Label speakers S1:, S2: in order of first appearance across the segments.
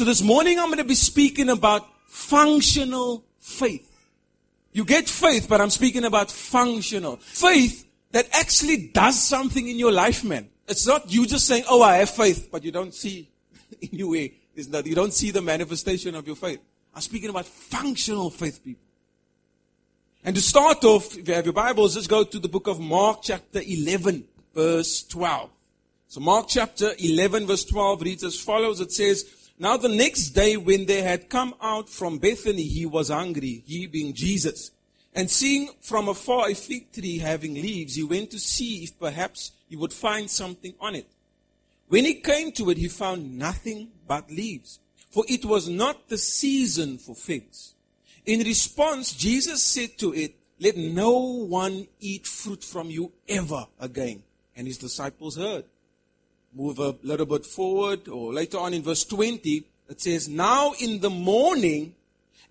S1: So this morning I'm going to be speaking about functional faith. You get faith, but I'm speaking about functional. Faith that actually does something in your life, man. It's not you just saying, oh, I have faith, but you don't see way. It's not, you don't see the manifestation of your faith. I'm speaking about functional faith, people. And to start off, if you have your Bibles, let's go to the book of Mark, chapter 11, verse 12. So Mark chapter 11, verse 12 reads as follows. It says, Now the next day when they had come out from Bethany, he was hungry, he being Jesus. And seeing from afar a fig tree having leaves, he went to see if perhaps he would find something on it. When he came to it, he found nothing but leaves, for it was not the season for figs. In response, Jesus said to it, Let no one eat fruit from you ever again. And his disciples heard. Move a little bit forward, or later on in verse 20, it says, Now in the morning,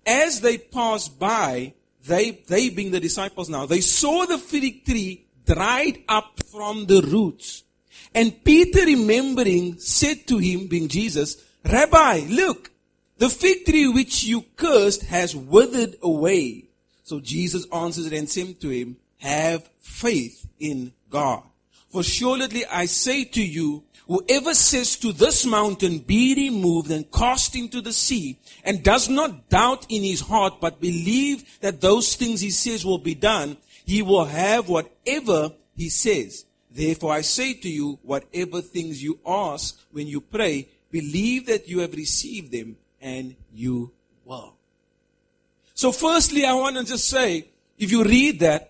S1: as they passed by, they, they being the disciples now, they saw the fig tree dried up from the roots. And Peter remembering said to him, being Jesus, Rabbi, look, the fig tree which you cursed has withered away. So Jesus answered and said to him, have faith in God. For surely I say to you, Whoever says to this mountain, be removed and cast into the sea, and does not doubt in his heart, but believe that those things he says will be done, he will have whatever he says. Therefore I say to you, whatever things you ask when you pray, believe that you have received them, and you will. So firstly, I want to just say, if you read that,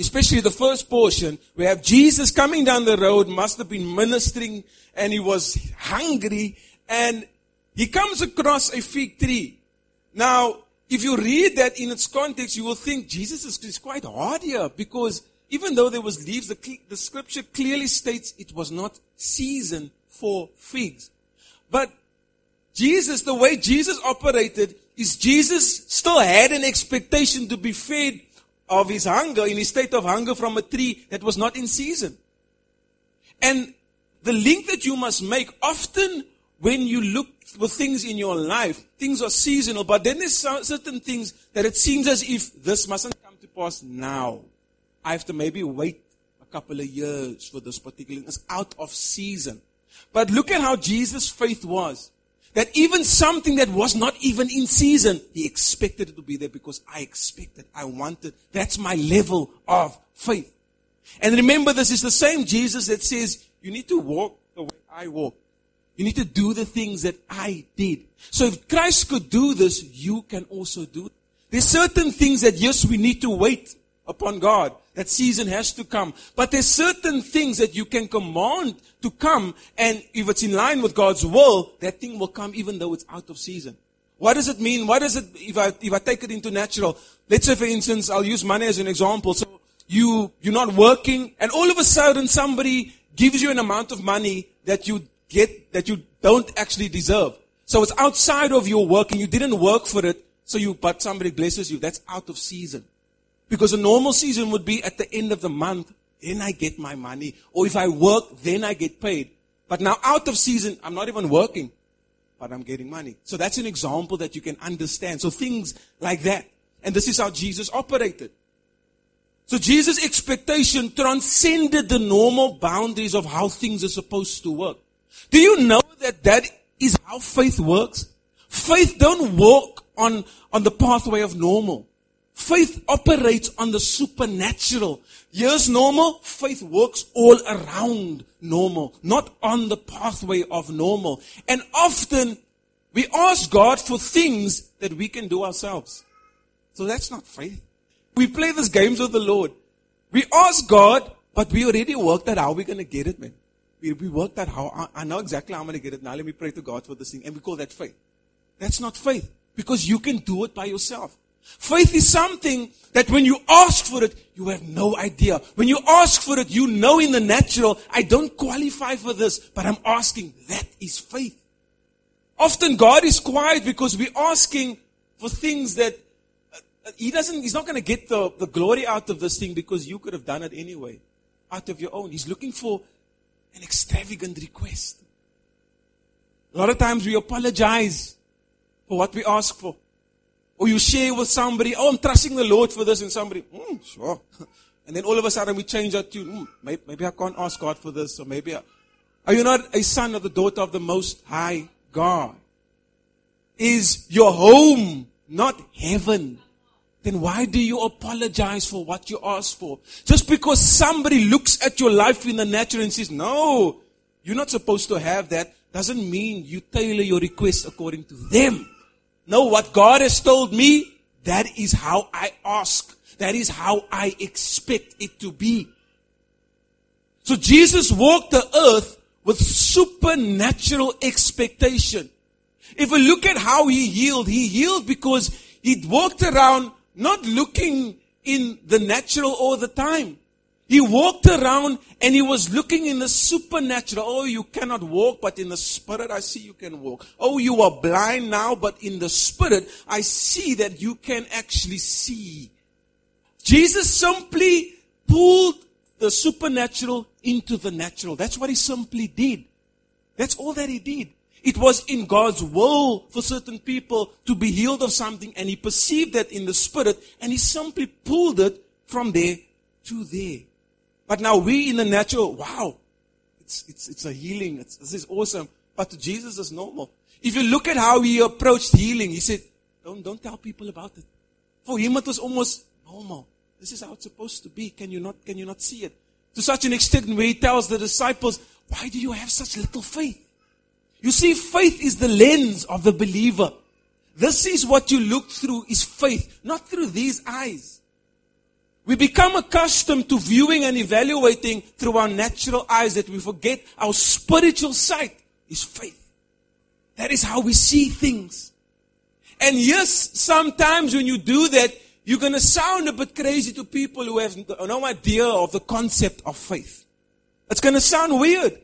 S1: especially the first portion, we have Jesus coming down the road, must have been ministering, and he was hungry, and he comes across a fig tree. Now, if you read that in its context, you will think Jesus is, quite hard here, because even though there was leaves, the, the scripture clearly states it was not season for figs. But Jesus, the way Jesus operated, is Jesus still had an expectation to be fed of his hunger, in his state of hunger from a tree that was not in season. And the link that you must make often when you look for things in your life, things are seasonal, but then there's certain things that it seems as if this mustn't come to pass now. I have to maybe wait a couple of years for this particular, thing. it's out of season. But look at how Jesus' faith was. That even something that was not even in season, he expected it to be there because I expected, I wanted. That's my level of faith. And remember, this is the same Jesus that says, you need to walk the way I walk. You need to do the things that I did. So if Christ could do this, you can also do it. There's certain things that yes, we need to wait upon God. That season has to come. But there's certain things that you can command to come, and if it's in line with God's will, that thing will come even though it's out of season. What does it mean? What does it, if I, if I take it into natural? Let's say, for instance, I'll use money as an example. So you, you're not working, and all of a sudden somebody gives you an amount of money that you get, that you don't actually deserve. So it's outside of your work, and you didn't work for it, so you, but somebody blesses you. That's out of season. Because a normal season would be at the end of the month, then I get my money. Or if I work, then I get paid. But now out of season, I'm not even working, but I'm getting money. So that's an example that you can understand. So things like that. And this is how Jesus operated. So Jesus' expectation transcended the normal boundaries of how things are supposed to work. Do you know that that is how faith works? Faith don't walk on, on the pathway of normal. Faith operates on the supernatural. Here's normal. Faith works all around normal, not on the pathway of normal. And often we ask God for things that we can do ourselves. So that's not faith. We play these games with the Lord. We ask God, but we already worked out how we're going to get it, man. We, we worked out how, I, I know exactly how I'm going to get it. Now let me pray to God for this thing. And we call that faith. That's not faith. Because you can do it by yourself. Faith is something that when you ask for it, you have no idea. When you ask for it, you know in the natural, I don't qualify for this, but I'm asking. That is faith. Often God is quiet because we're asking for things that uh, He doesn't, He's not going to get the, the glory out of this thing because you could have done it anyway, out of your own. He's looking for an extravagant request. A lot of times we apologize for what we ask for. Or you share with somebody, oh, I'm trusting the Lord for this, and somebody, mm, sure. And then all of a sudden we change our tune. Mm, maybe, maybe I can't ask God for this, or maybe I, are you not a son or the daughter of the Most High God? Is your home not heaven? Then why do you apologize for what you asked for? Just because somebody looks at your life in the natural and says, no, you're not supposed to have that, doesn't mean you tailor your request according to them. No, what God has told me, that is how I ask. That is how I expect it to be. So Jesus walked the earth with supernatural expectation. If we look at how he healed, he healed because he walked around not looking in the natural all the time. He walked around and he was looking in the supernatural. Oh, you cannot walk, but in the spirit, I see you can walk. Oh, you are blind now, but in the spirit, I see that you can actually see. Jesus simply pulled the supernatural into the natural. That's what he simply did. That's all that he did. It was in God's will for certain people to be healed of something, and he perceived that in the spirit, and he simply pulled it from there to there. But now we in the natural, wow, it's, it's, it's a healing. It's, this is awesome. But to Jesus, it's normal. If you look at how he approached healing, he said, don't, don't tell people about it. For him, it was almost normal. This is how it's supposed to be. Can you not, can you not see it? To such an extent where he tells the disciples, why do you have such little faith? You see, faith is the lens of the believer. This is what you look through is faith, not through these eyes. We become accustomed to viewing and evaluating through our natural eyes that we forget our spiritual sight is faith. That is how we see things. And yes, sometimes when you do that, you're going to sound a bit crazy to people who have no idea of the concept of faith. It's going to sound weird.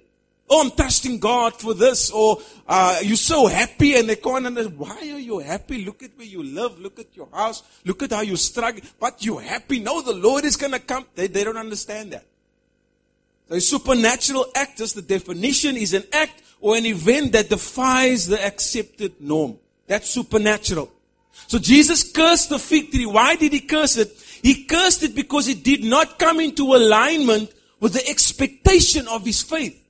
S1: Oh, I'm trusting God for this. Or uh, you're so happy and they can't understand. Why are you happy? Look at where you live. Look at your house. Look at how you struggle. But you're happy. No, the Lord is going to come. They, they don't understand that. So supernatural act, is the definition, is an act or an event that defies the accepted norm. That's supernatural. So Jesus cursed the fig tree. Why did he curse it? He cursed it because it did not come into alignment with the expectation of his faith.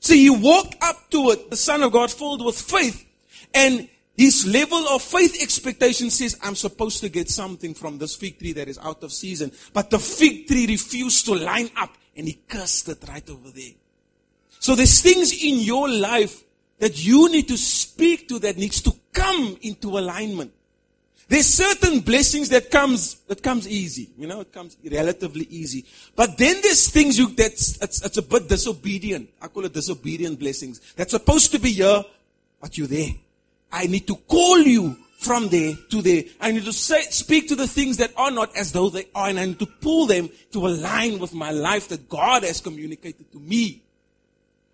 S1: So he walked up to it, the Son of God, filled with faith, and his level of faith expectation says, I'm supposed to get something from this fig tree that is out of season. But the fig tree refused to line up, and he cursed it right over there. So there's things in your life that you need to speak to that needs to come into alignment. There's certain blessings that comes, that comes easy. You know, it comes relatively easy. But then there's things you, that's, a bit disobedient. I call it disobedient blessings. That's supposed to be here, but you're there. I need to call you from there to there. I need to say, speak to the things that are not as though they are, and I need to pull them to align with my life that God has communicated to me.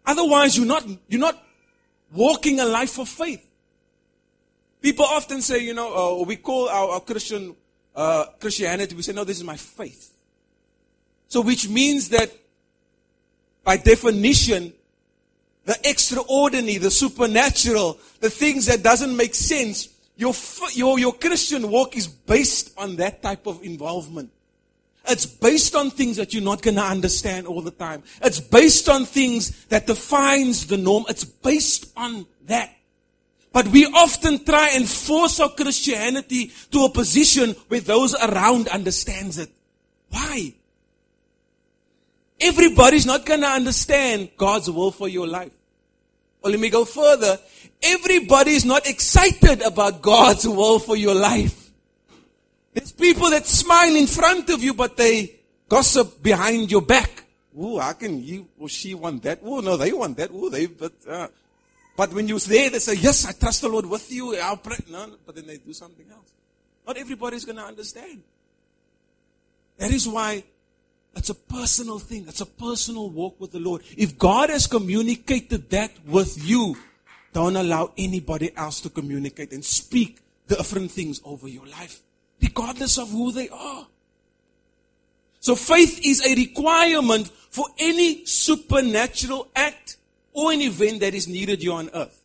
S1: Otherwise, you're not, you're not walking a life of faith. People often say, you know, uh, we call our, our Christian uh, Christianity, we say, no, this is my faith. So, which means that by definition, the extraordinary, the supernatural, the things that doesn't make sense, your, your, your Christian walk is based on that type of involvement. It's based on things that you're not going to understand all the time. It's based on things that defines the norm. It's based on that. But we often try and force our Christianity to a position where those around understands it. Why? Everybody's not going to understand God's will for your life. Well, let me go further. Everybody's not excited about God's will for your life. There's people that smile in front of you, but they gossip behind your back. Oh, how can you or she want that? Oh, no, they want that. Oh, they, but, uh, but when you say they say, Yes, I trust the Lord with you. I'll pray. No, but then they do something else. Not everybody's going to understand. That is why it's a personal thing. It's a personal walk with the Lord. If God has communicated that with you, don't allow anybody else to communicate and speak different things over your life, regardless of who they are. So faith is a requirement for any supernatural act or an event that is needed here on earth.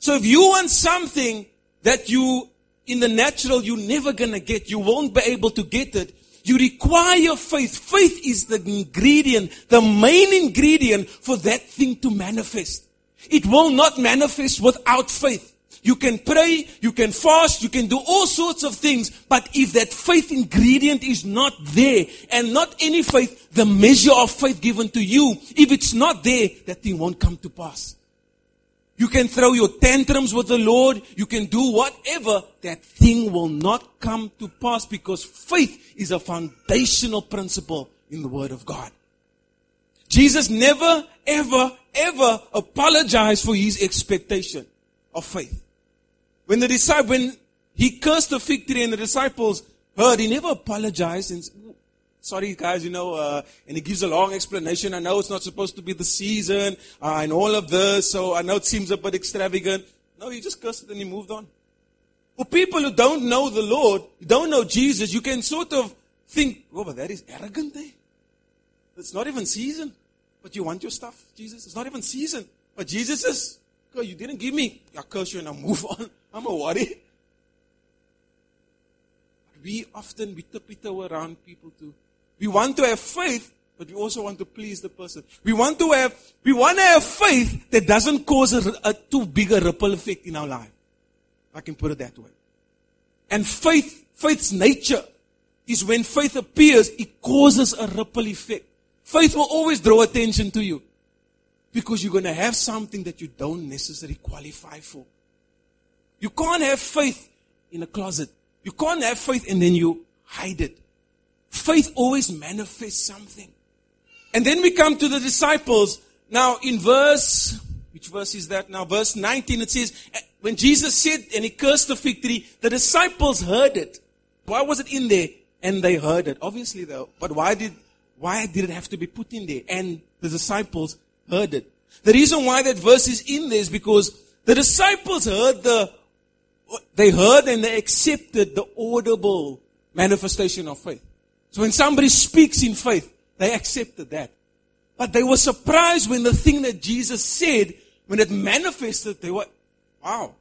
S1: So if you want something that you, in the natural, you're never gonna get, you won't be able to get it, you require faith. Faith is the ingredient, the main ingredient for that thing to manifest. It will not manifest without faith. You can pray, you can fast, you can do all sorts of things, but if that faith ingredient is not there, and not any faith, the measure of faith given to you, if it's not there, that thing won't come to pass. You can throw your tantrums with the Lord, you can do whatever, that thing will not come to pass because faith is a foundational principle in the Word of God. Jesus never, ever, ever apologized for his expectation of faith. When the disciple, when he cursed the fig tree and the disciples heard, he never apologized and sorry guys, you know, uh, and he gives a long explanation. I know it's not supposed to be the season uh, and all of this, so I know it seems a bit extravagant. No, he just cursed it and he moved on. For people who don't know the Lord, don't know Jesus, you can sort of think, oh, but that is arrogant, eh? It's not even season. But you want your stuff, Jesus? It's not even season. But Jesus is, God, you didn't give me. I curse you and I move on. I'm a worry. We often, we tiptoe around people too. We want to have faith, but we also want to please the person. We want to have, we want to have faith that doesn't cause a, a too big a ripple effect in our life. I can put it that way. And faith, faith's nature is when faith appears, it causes a ripple effect. Faith will always draw attention to you because you're going to have something that you don't necessarily qualify for. You can't have faith in a closet. You can't have faith and then you hide it. Faith always manifests something. And then we come to the disciples. Now, in verse, which verse is that now? Verse 19, it says, eh, when Jesus said and he cursed the fig tree, the disciples heard it. Why was it in there? And they heard it. Obviously, though. But why did, why did it have to be put in there? And the disciples heard it. The reason why that verse is in there is because the disciples heard the they heard and they accepted the audible manifestation of faith. So when somebody speaks in faith, they accepted that. But they were surprised when the thing that Jesus said, when it manifested, they were, wow.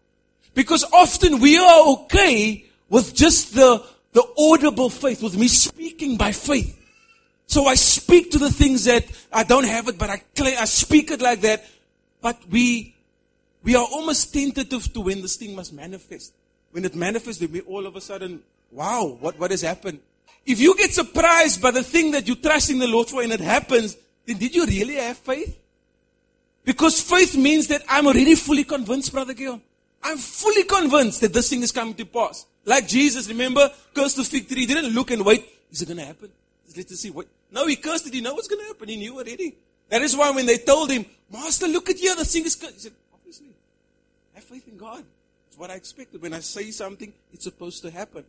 S1: Because often we are okay with just the, the audible faith, with me speaking by faith. So I speak to the things that I don't have it, but I, I speak it like that. But we we are almost tentative to when this thing must manifest. When it manifests, then we all of a sudden, wow, what, what has happened? If you get surprised by the thing that you trust in the Lord for and it happens, then did you really have faith? Because faith means that I'm already fully convinced, Brother Gil. I'm fully convinced that this thing is coming to pass. Like Jesus, remember, cursed the fig tree. He didn't look and wait. Is it going to happen? Let's see. What? No, he cursed it. He knew what's going to happen. He knew already. That is why when they told him, Master, look at here, the thing is. He said, faith in God. It's what I expected. When I say something, it's supposed to happen.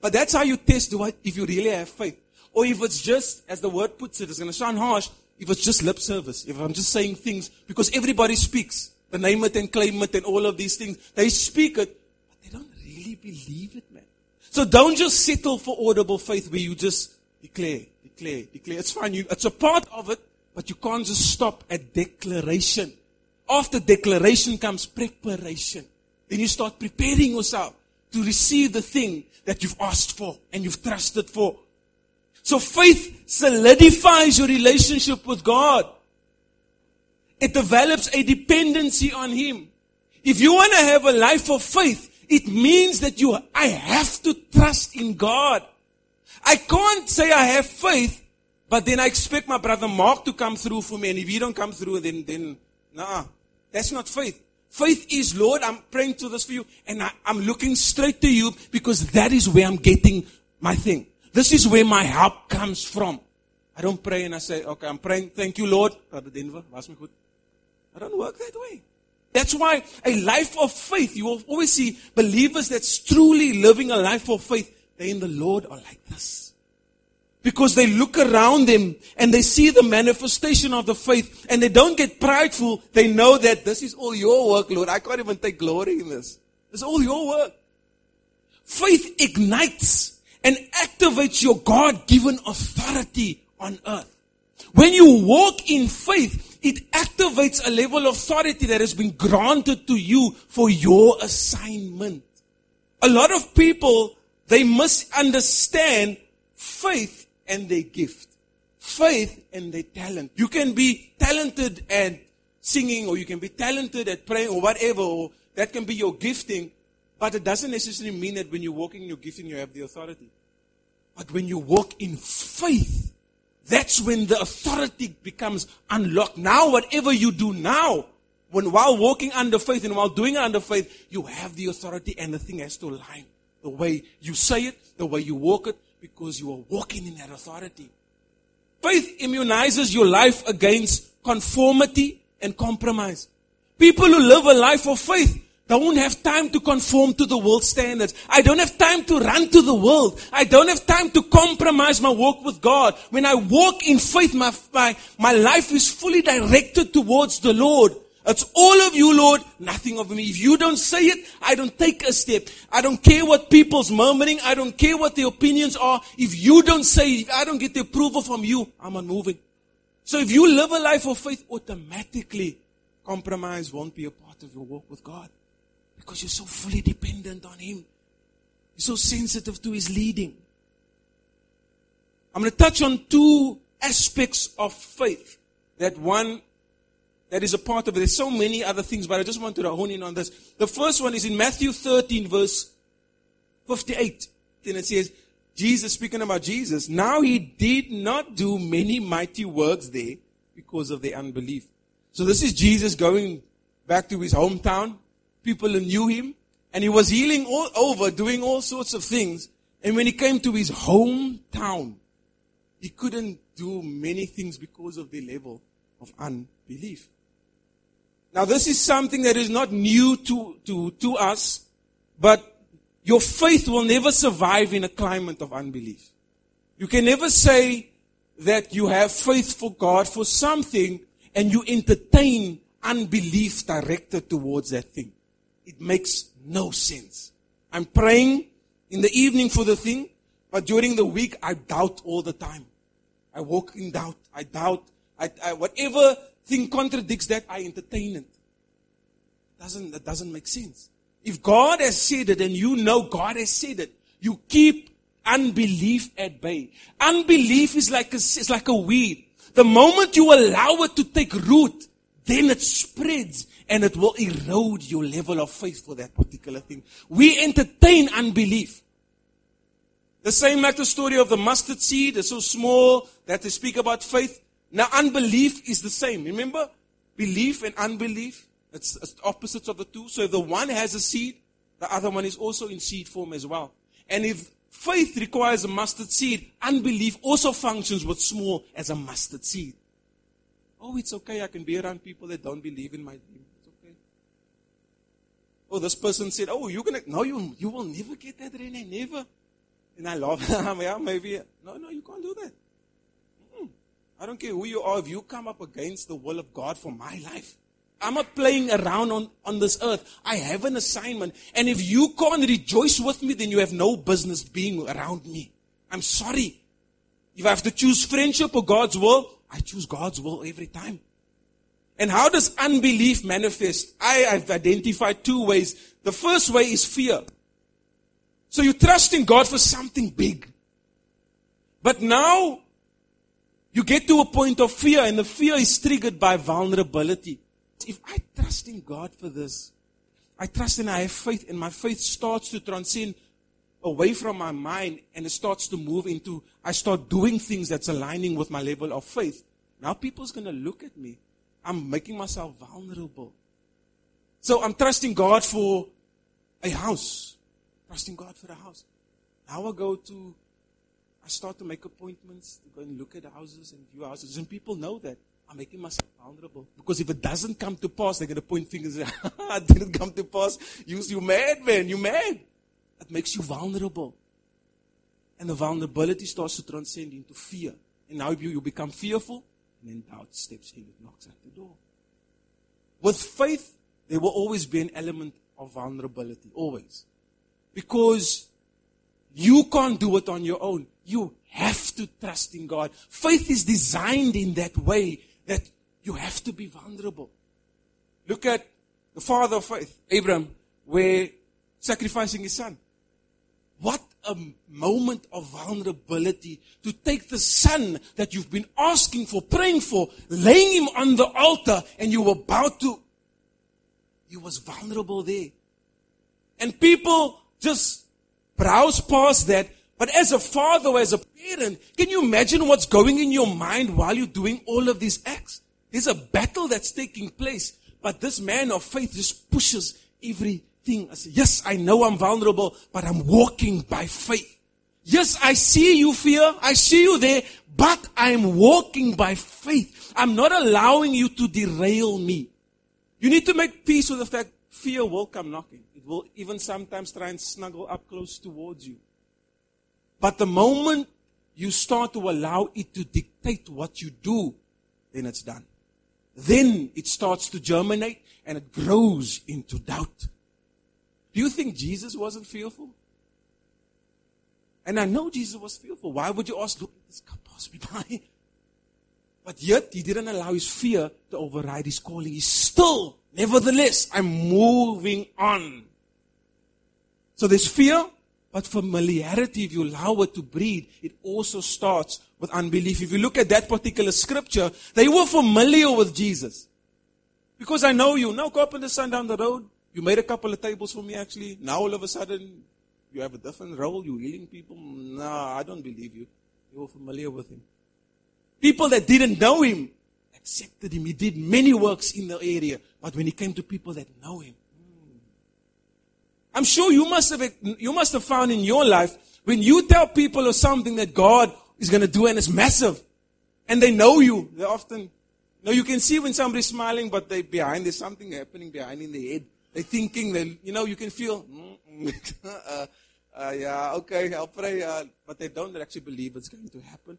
S1: But that's how you test what, if you really have faith. Or if it's just, as the word puts it, it's going to sound harsh, if it's just lip service. If I'm just saying things, because everybody speaks. The name it and claim it and all of these things. They speak it, but they don't really believe it, man. So don't just settle for audible faith where you just declare, declare, declare. It's fine. You, it's a part of it, but you can't just stop at declaration. After declaration comes preparation. Then you start preparing yourself to receive the thing that you've asked for and you've trusted for. So faith solidifies your relationship with God. It develops a dependency on Him. If you want to have a life of faith, it means that you, I have to trust in God. I can't say I have faith, but then I expect my brother Mark to come through for me. And if he don't come through, then, then, nah. That's not faith. Faith is, Lord, I'm praying to this for you, and I, am looking straight to you because that is where I'm getting my thing. This is where my help comes from. I don't pray and I say, okay, I'm praying, thank you, Lord. Brother Denver, was me good. I don't work that way. That's why a life of faith, you will always see believers that's truly living a life of faith, they in the Lord are like this. Because they look around them and they see the manifestation of the faith and they don't get prideful. They know that this is all your work, Lord. I can't even take glory in this. It's all your work. Faith ignites and activates your God given authority on earth. When you walk in faith, It activates a level of authority that has been granted to you for your assignment. A lot of people, they misunderstand faith and their gift. Faith and their talent. You can be talented at singing or you can be talented at praying or whatever, or that can be your gifting, but it doesn't necessarily mean that when you walk in your gifting, you have the authority. But when you walk in faith, that's when the authority becomes unlocked. Now, whatever you do now, when while walking under faith and while doing it under faith, you have the authority and the thing has to align. The way you say it, the way you walk it, because you are walking in that authority. Faith immunizes your life against conformity and compromise. People who live a life of faith don't have time to conform to the world standards. I don't have time to run to the world. I don't have time to compromise my walk with God. When I walk in faith, my, my, my life is fully directed towards the Lord. It's all of you, Lord, nothing of me. If you don't say it, I don't take a step. I don't care what people's murmuring. I don't care what their opinions are. If you don't say it, if I don't get the approval from you, I'm unmoving. So if you live a life of faith, automatically compromise won't be a part of your walk with God. Because you're so fully dependent on Him. You're so sensitive to His leading. I'm going to touch on two aspects of faith that one that is a part of it. There's so many other things, but I just wanted to hone in on this. The first one is in Matthew 13, verse 58. And it says, Jesus, speaking about Jesus, now he did not do many mighty works there because of their unbelief. So this is Jesus going back to his hometown. People knew him. And he was healing all over, doing all sorts of things. And when he came to his hometown, he couldn't do many things because of the level of unbelief. Now, this is something that is not new to, to, to us, but your faith will never survive in a climate of unbelief. You can never say that you have faith for God for something and you entertain unbelief directed towards that thing. It makes no sense. I'm praying in the evening for the thing, but during the week I doubt all the time. I walk in doubt. I doubt. I, I, whatever thing contradicts that, I entertain it. Doesn't, that doesn't make sense. If God has said it and you know God has said it, you keep unbelief at bay. Unbelief is like a, it's like a weed. The moment you allow it to take root, then it spreads and it will erode your level of faith for that particular thing. We entertain unbelief. The same like the story of the mustard seed, it's so small that they speak about faith. Now, unbelief is the same. Remember? Belief and unbelief. It's, it's opposites of the two. So if the one has a seed, the other one is also in seed form as well. And if faith requires a mustard seed, unbelief also functions with small as a mustard seed. Oh, it's okay. I can be around people that don't believe in my dream. It's okay. Oh, this person said, Oh, you're gonna no, you you will never get that, Rene, never. And I laugh. yeah, maybe. No, no, you can't do that. I don't care who you are, if you come up against the will of God for my life, I'm not playing around on, on this earth. I have an assignment. And if you can't rejoice with me, then you have no business being around me. I'm sorry. If I have to choose friendship or God's will, I choose God's will every time. And how does unbelief manifest? I have identified two ways. The first way is fear. So you trust in God for something big. But now you get to a point of fear, and the fear is triggered by vulnerability. If I trust in God for this, I trust and I have faith, and my faith starts to transcend away from my mind and it starts to move into, I start doing things that's aligning with my level of faith. Now people's going to look at me. I'm making myself vulnerable. So I'm trusting God for a house. Trusting God for a house. Now I go to I start to make appointments to go and look at houses and view houses. And people know that. I'm making myself vulnerable. Because if it doesn't come to pass, they're going to point fingers at, it didn't come to pass. You're you mad, man. You mad. It makes you vulnerable. And the vulnerability starts to transcend into fear. And now you, you become fearful, and then doubt steps in, and knocks at the door. With faith, there will always be an element of vulnerability. Always. Because you can't do it on your own. You have to trust in God. Faith is designed in that way that You have to be vulnerable. Look at the father of faith, Abraham, where sacrificing his son. What a moment of vulnerability to take the son that you've been asking for, praying for, laying him on the altar, and you were about to. He was vulnerable there. And people just browse past that. But as a father or as a parent, can you imagine what's going in your mind while you're doing all of these acts? There's a battle that's taking place. But this man of faith just pushes everything. I say, yes, I know I'm vulnerable, but I'm walking by faith. Yes, I see you fear. I see you there, but I'm walking by faith. I'm not allowing you to derail me. You need to make peace with the fact fear will come knocking. It will even sometimes try and snuggle up close towards you. But the moment you start to allow it to dictate what you do, then it's done. Then it starts to germinate and it grows into doubt. Do you think Jesus wasn't fearful? And I know Jesus was fearful. Why would you ask, look, this car pass me by? But yet, he didn't allow his fear to override his calling. He's still, nevertheless, I'm moving on. So there's fear, but familiarity, if you allow it to breed, it also starts with unbelief. If you look at that particular scripture, they were familiar with Jesus. Because I know you. Now up in the sun down the road. You made a couple of tables for me actually. Now all of a sudden, you have a different role. You're healing people. No, I don't believe you. You were familiar with him. People that didn't know him accepted him. He did many works in the area. But when he came to people that know him. I'm sure you must have, you must have found in your life when you tell people of something that God is going to do and it's massive and they know you, they often, no, you can see when somebody's smiling, but they behind, there's something happening behind in their head. They're thinking, they, you know, you can feel, uh, uh, yeah, okay, I'll pray, uh, but they don't actually believe it's going to happen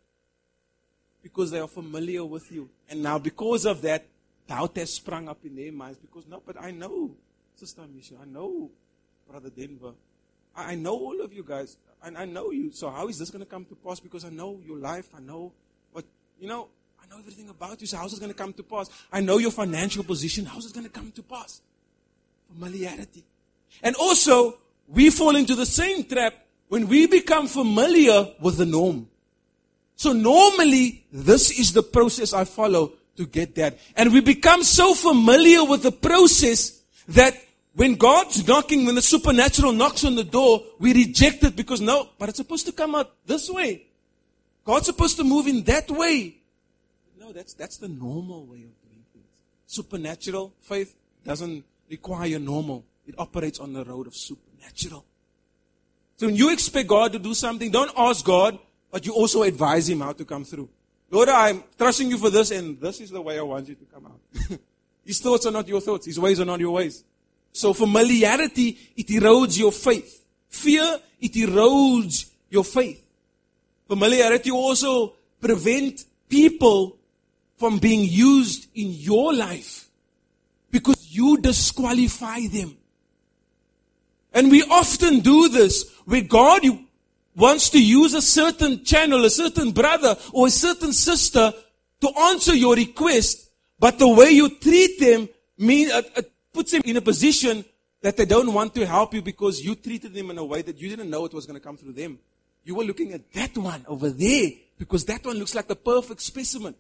S1: because they are familiar with you. And now, because of that, doubt has sprung up in their minds because, no, but I know Sister Misha, I know Brother Denver, I, I know all of you guys, and I know you. So, how is this going to come to pass? Because I know your life, I know what, you know, I know everything about you. So, how's it going to come to pass? I know your financial position. How's it going to come to pass? Familiarity. And also, we fall into the same trap when we become familiar with the norm. So normally, this is the process I follow to get that. And we become so familiar with the process that when God's knocking, when the supernatural knocks on the door, we reject it because no, but it's supposed to come out this way. God's supposed to move in that way. No, that's, that's the normal way of doing things. Supernatural faith doesn't require normal. It operates on the road of supernatural. So when you expect God to do something, don't ask God, but you also advise Him how to come through. Lord, I'm trusting you for this, and this is the way I want you to come out. His thoughts are not your thoughts. His ways are not your ways. So familiarity, it erodes your faith. Fear, it erodes your faith. Familiarity also prevent people from being used in your life because you disqualify them. And we often do this where God wants to use a certain channel, a certain brother or a certain sister to answer your request, but the way you treat them mean, uh, uh, puts them in a position that they don't want to help you because you treated them in a way that you didn't know it was going to come through them. You were looking at that one over there because that one looks like the perfect specimen.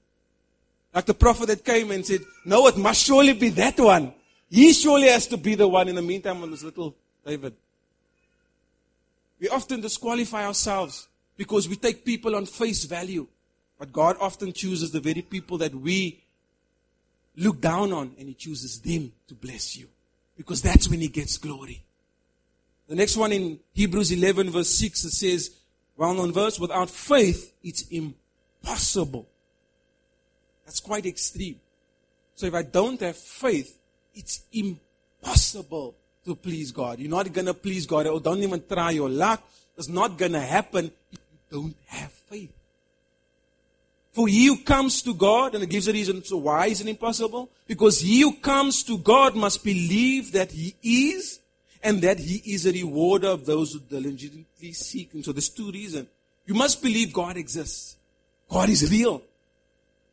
S1: Like the prophet that came and said, No, it must surely be that one. He surely has to be the one. In the meantime, it was little David. We often disqualify ourselves because we take people on face value. But God often chooses the very people that we look down on and He chooses them to bless you. Because that's when He gets glory. The next one in Hebrews 11 verse 6, it says, well known verse, without faith, it's impossible. That's quite extreme. So if I don't have faith, it's impossible to please God. You're not going to please God. Oh, don't even try your luck. It's not going to happen if you don't have faith. For he who comes to God, and it gives a reason so why is it impossible? Because he who comes to God must believe that he is, and that he is a rewarder of those who diligently seek him. So there's two reasons. You must believe God exists. God is real.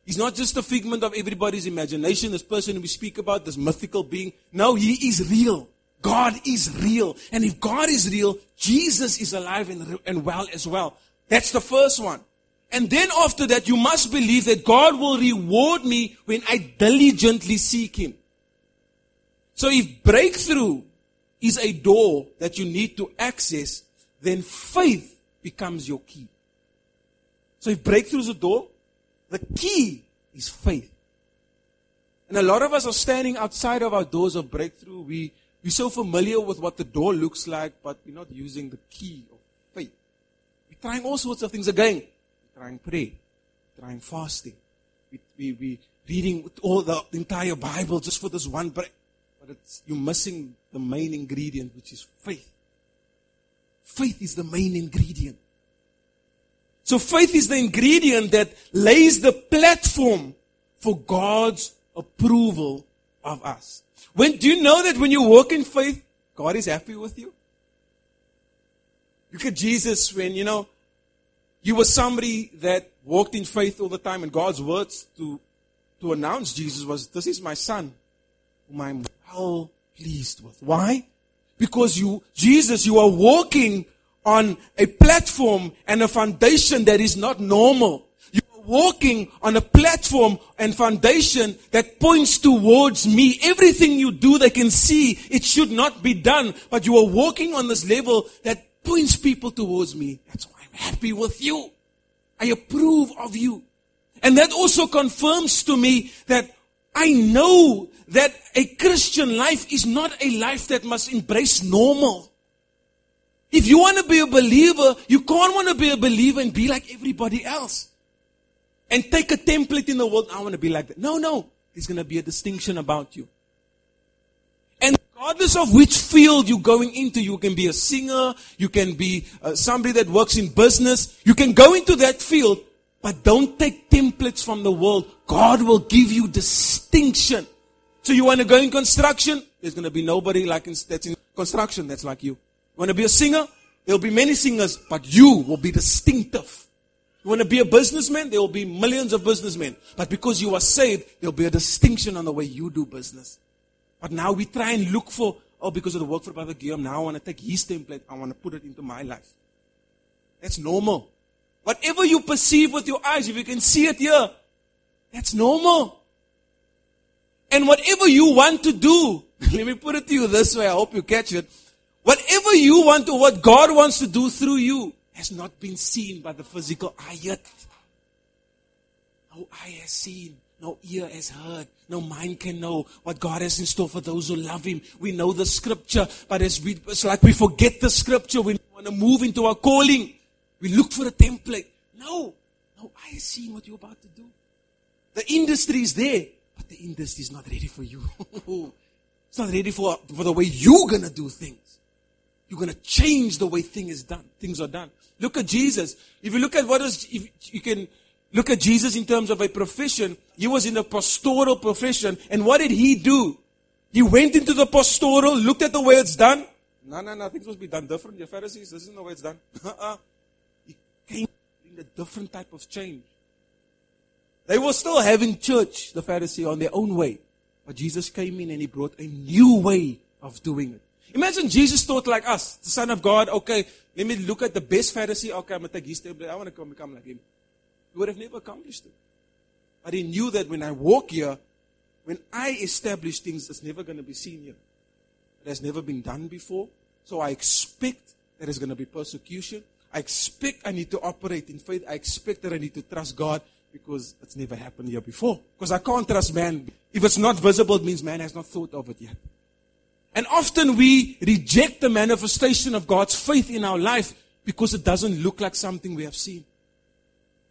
S1: He's not just a figment of everybody's imagination, this person we speak about, this mythical being. No, he is real. God is real. And if God is real, Jesus is alive and, and well as well. That's the first one. And then after that, you must believe that God will reward me when I diligently seek Him. So if breakthrough is a door that you need to access, then faith becomes your key. So if breakthrough is a door, the key is faith. And a lot of us are standing outside of our doors of breakthrough. We, we're so familiar with what the door looks like, but we're not using the key of faith. We're trying all sorts of things again. Trying pray, we're trying fasting. We, we, we reading all the, the entire Bible just for this one break. But it's, you're missing the main ingredient, which is faith. Faith is the main ingredient. So faith is the ingredient that lays the platform for God's approval of us. When, do you know that when you walk in faith, God is happy with you? Look at Jesus when, you know, you were somebody that walked in faith all the time and God's words to, to announce Jesus was, this is my son whom I'm well pleased with. Why? Because you, Jesus, you are walking on a platform and a foundation that is not normal. You are walking on a platform and foundation that points towards me. Everything you do, they can see it should not be done, but you are walking on this level that points people towards me. That's why happy with you. I approve of you. And that also confirms to me that I know that a Christian life is not a life that must embrace normal. If you want to be a believer, you can't want to be a believer and be like everybody else. And take a template in the world. I want to be like that. No, no. There's going to be a distinction about you. And regardless of which field you're going into, you can be a singer, you can be uh, somebody that works in business, you can go into that field, but don't take templates from the world. God will give you distinction. So you want to go in construction? There's going to be nobody like in, that's in construction that's like you. You want to be a singer? There'll be many singers, but you will be distinctive. You want to be a businessman? There will be millions of businessmen. But because you are saved, there'll be a distinction on the way you do business. But now we try and look for, oh, because of the work for Brother Guillaume, now I want to take his template, I want to put it into my life. That's normal. Whatever you perceive with your eyes, if you can see it here, that's normal. And whatever you want to do, let me put it to you this way, I hope you catch it. Whatever you want to, what God wants to do through you has not been seen by the physical eye yet. No eye has seen, no ear has heard, no mind can know what God has in store for those who love Him. We know the scripture, but as we, it's like we forget the scripture. We want to move into our calling. We look for a template. No, no I seen what you're about to do. The industry is there, but the industry is not ready for you. it's not ready for, for the way you're going to do things. You're going to change the way thing is done. Things are done. Look at Jesus. If you look at what is, if you can look at Jesus in terms of a profession, he was in a pastoral profession. And what did he do? He went into the pastoral, looked at the way it's done. No, no, no, things must be done different. The Pharisees, this isn't the way it's done. Uh-uh. he came in a different type of change. They were still having church, the Pharisee, on their own way. But Jesus came in and he brought a new way of doing it. Imagine Jesus thought like us, the Son of God. Okay, let me look at the best Pharisee. Okay, I'm going to take his table. I want to come become like him. He would have never accomplished it. But he knew that when I walk here, when I establish things, it's never going to be seen here. It has never been done before. So I expect there is going to be persecution. I expect I need to operate in faith. I expect that I need to trust God because it's never happened here before. Because I can't trust man. If it's not visible, it means man has not thought of it yet. And often we reject the manifestation of God's faith in our life because it doesn't look like something we have seen.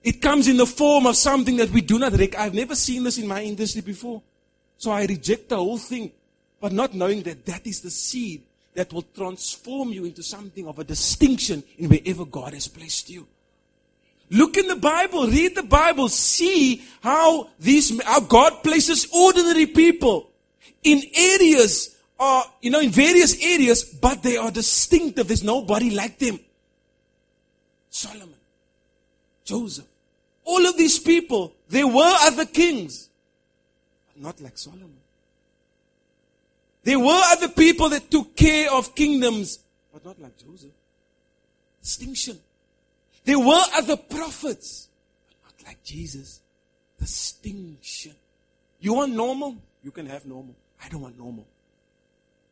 S1: It comes in the form of something that we do not recognize. I've never seen this in my industry before. So I reject the whole thing, but not knowing that that is the seed that will transform you into something of a distinction in wherever God has placed you. Look in the Bible, read the Bible, see how these, how God places ordinary people in areas are, you know, in various areas, but they are distinctive. There's nobody like them. Solomon, Joseph, all of these people, There were other kings, but not like Solomon. There were other people that took care of kingdoms, but not like Joseph. Distinction. There were other prophets, but not like Jesus. Distinction. You want normal? You can have normal. I don't want normal.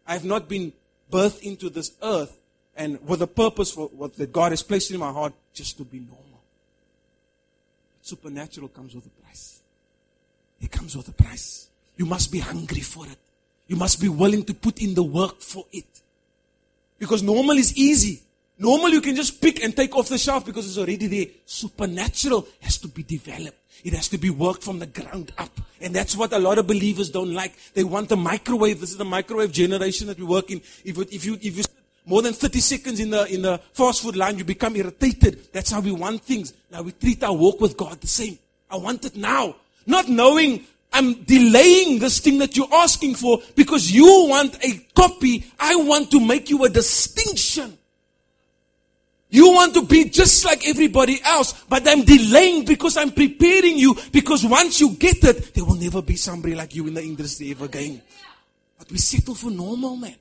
S1: I have not been birthed into this earth and with a purpose for what that God has placed in my heart just to be normal. Supernatural comes with a price. It comes with a price. You must be hungry for it. You must be willing to put in the work for it. Because normal is easy. Normal you can just pick and take off the shelf because it's already there. Supernatural has to be developed. It has to be worked from the ground up. And that's what a lot of believers don't like. They want the microwave. This is the microwave generation that we work in. If, if you, if you more than 30 seconds in the, in the fast food line, you become irritated. That's how we want things. Now we treat our walk with God the same. I want it now. Not knowing I'm delaying this thing that you're asking for because you want a copy. I want to make you a distinction. You want to be just like everybody else, but I'm delaying because I'm preparing you because once you get it, there will never be somebody like you in the industry ever again. But we settle for normal, man.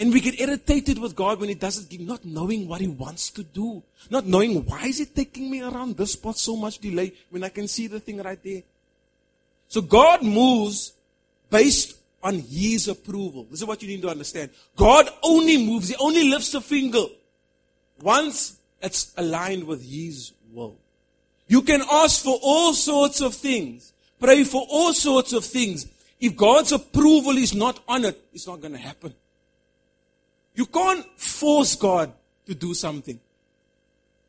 S1: And we get irritated with God when He doesn't give, not knowing what He wants to do. Not knowing why is it taking me around this spot so much delay when I can see the thing right there. So God moves based on His approval. This is what you need to understand. God only moves, He only lifts a finger once it's aligned with His will. You can ask for all sorts of things, pray for all sorts of things. If God's approval is not on it, it's not going to happen. You can't force God to do something.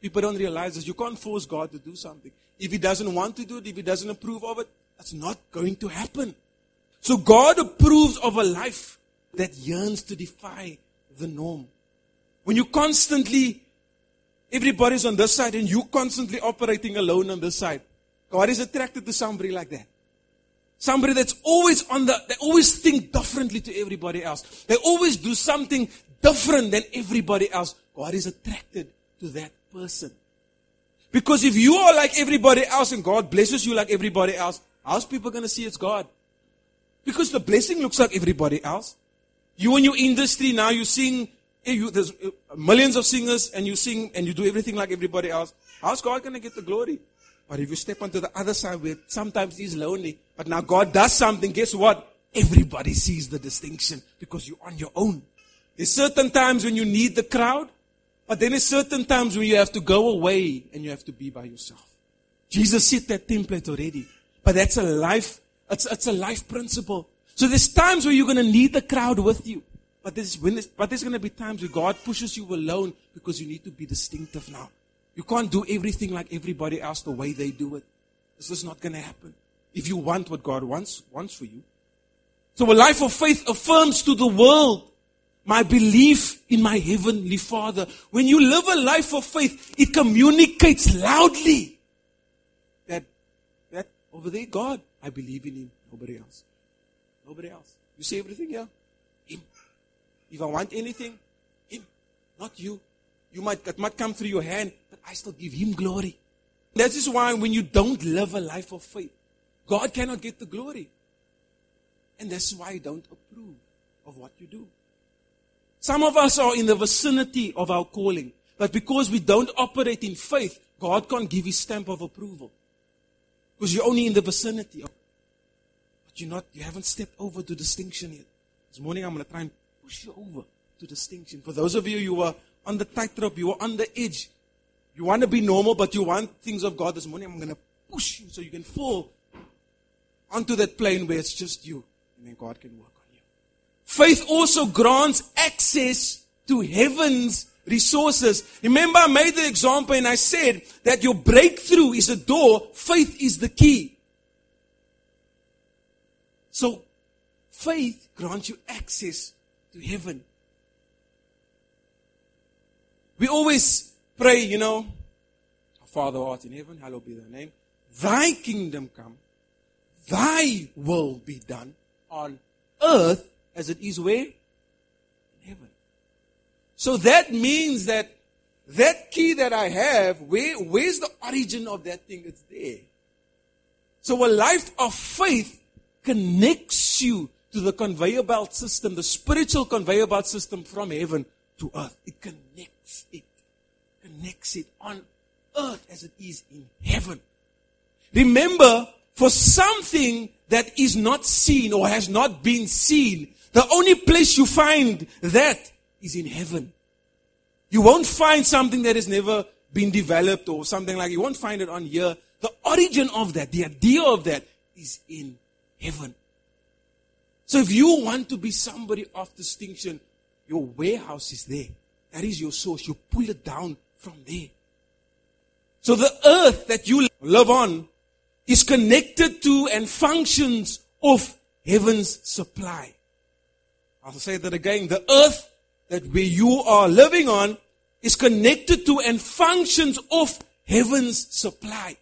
S1: People don't realize this. You can't force God to do something. If He doesn't want to do it, if He doesn't approve of it, that's not going to happen. So God approves of a life that yearns to defy the norm. When you constantly, everybody's on this side and you constantly operating alone on this side, God is attracted to somebody like that. Somebody that's always on the, they always think differently to everybody else. They always do something different than everybody else. God is attracted to that person. Because if you are like everybody else and God blesses you like everybody else, how's people going to see it's God? Because the blessing looks like everybody else. You in your industry now, you sing, eh, you, there's eh, millions of singers and you sing and you do everything like everybody else. How's God going to get the glory? But if you step onto the other side where sometimes he's lonely, but now God does something, guess what? Everybody sees the distinction because you're on your own. There's certain times when you need the crowd, but then there's certain times when you have to go away and you have to be by yourself. Jesus set that template already. But that's a life, it's, it's a life principle. So there's times where you're going to need the crowd with you. But there's, when there's, but there's going to be times where God pushes you alone because you need to be distinctive now. You can't do everything like everybody else the way they do it. This is not going to happen. If you want what God wants, wants for you. So a life of faith affirms to the world my belief in my heavenly Father. When you live a life of faith, it communicates loudly that, that over there, God, I believe in Him. Nobody else. Nobody else. You say everything here? Him. If I want anything, Him. Not you. You might, it might come through your hand, but I still give Him glory. That is why when you don't live a life of faith, God cannot get the glory. And that's why I don't approve of what you do. Some of us are in the vicinity of our calling, but because we don't operate in faith, God can't give his stamp of approval. Because you're only in the vicinity. Of, but you're not, you haven't stepped over to distinction yet. This morning I'm going to try and push you over to distinction. For those of you who are on the tightrope, you are on the edge. You want to be normal, but you want things of God this morning. I'm going to push you so you can fall onto that plane where it's just you. And then God can work. Faith also grants access to heaven's resources. Remember, I made the example and I said that your breakthrough is a door, faith is the key. So, faith grants you access to heaven. We always pray, you know, Father art in heaven, hallowed be thy name. Thy kingdom come, thy will be done on earth as it is where? In heaven. So that means that that key that I have, where, where's the origin of that thing? It's there. So a life of faith connects you to the conveyor belt system, the spiritual conveyor belt system from heaven to earth. It connects it. Connects it on earth as it is in heaven. Remember, for something that is not seen or has not been seen, the only place you find that is in heaven. You won't find something that has never been developed or something like you won't find it on here. The origin of that, the idea of that is in heaven. So if you want to be somebody of distinction, your warehouse is there. That is your source. You pull it down from there. So the earth that you live on is connected to and functions of heaven's supply. I'll say that again. The earth that where you are living on is connected to and functions off heaven's supply.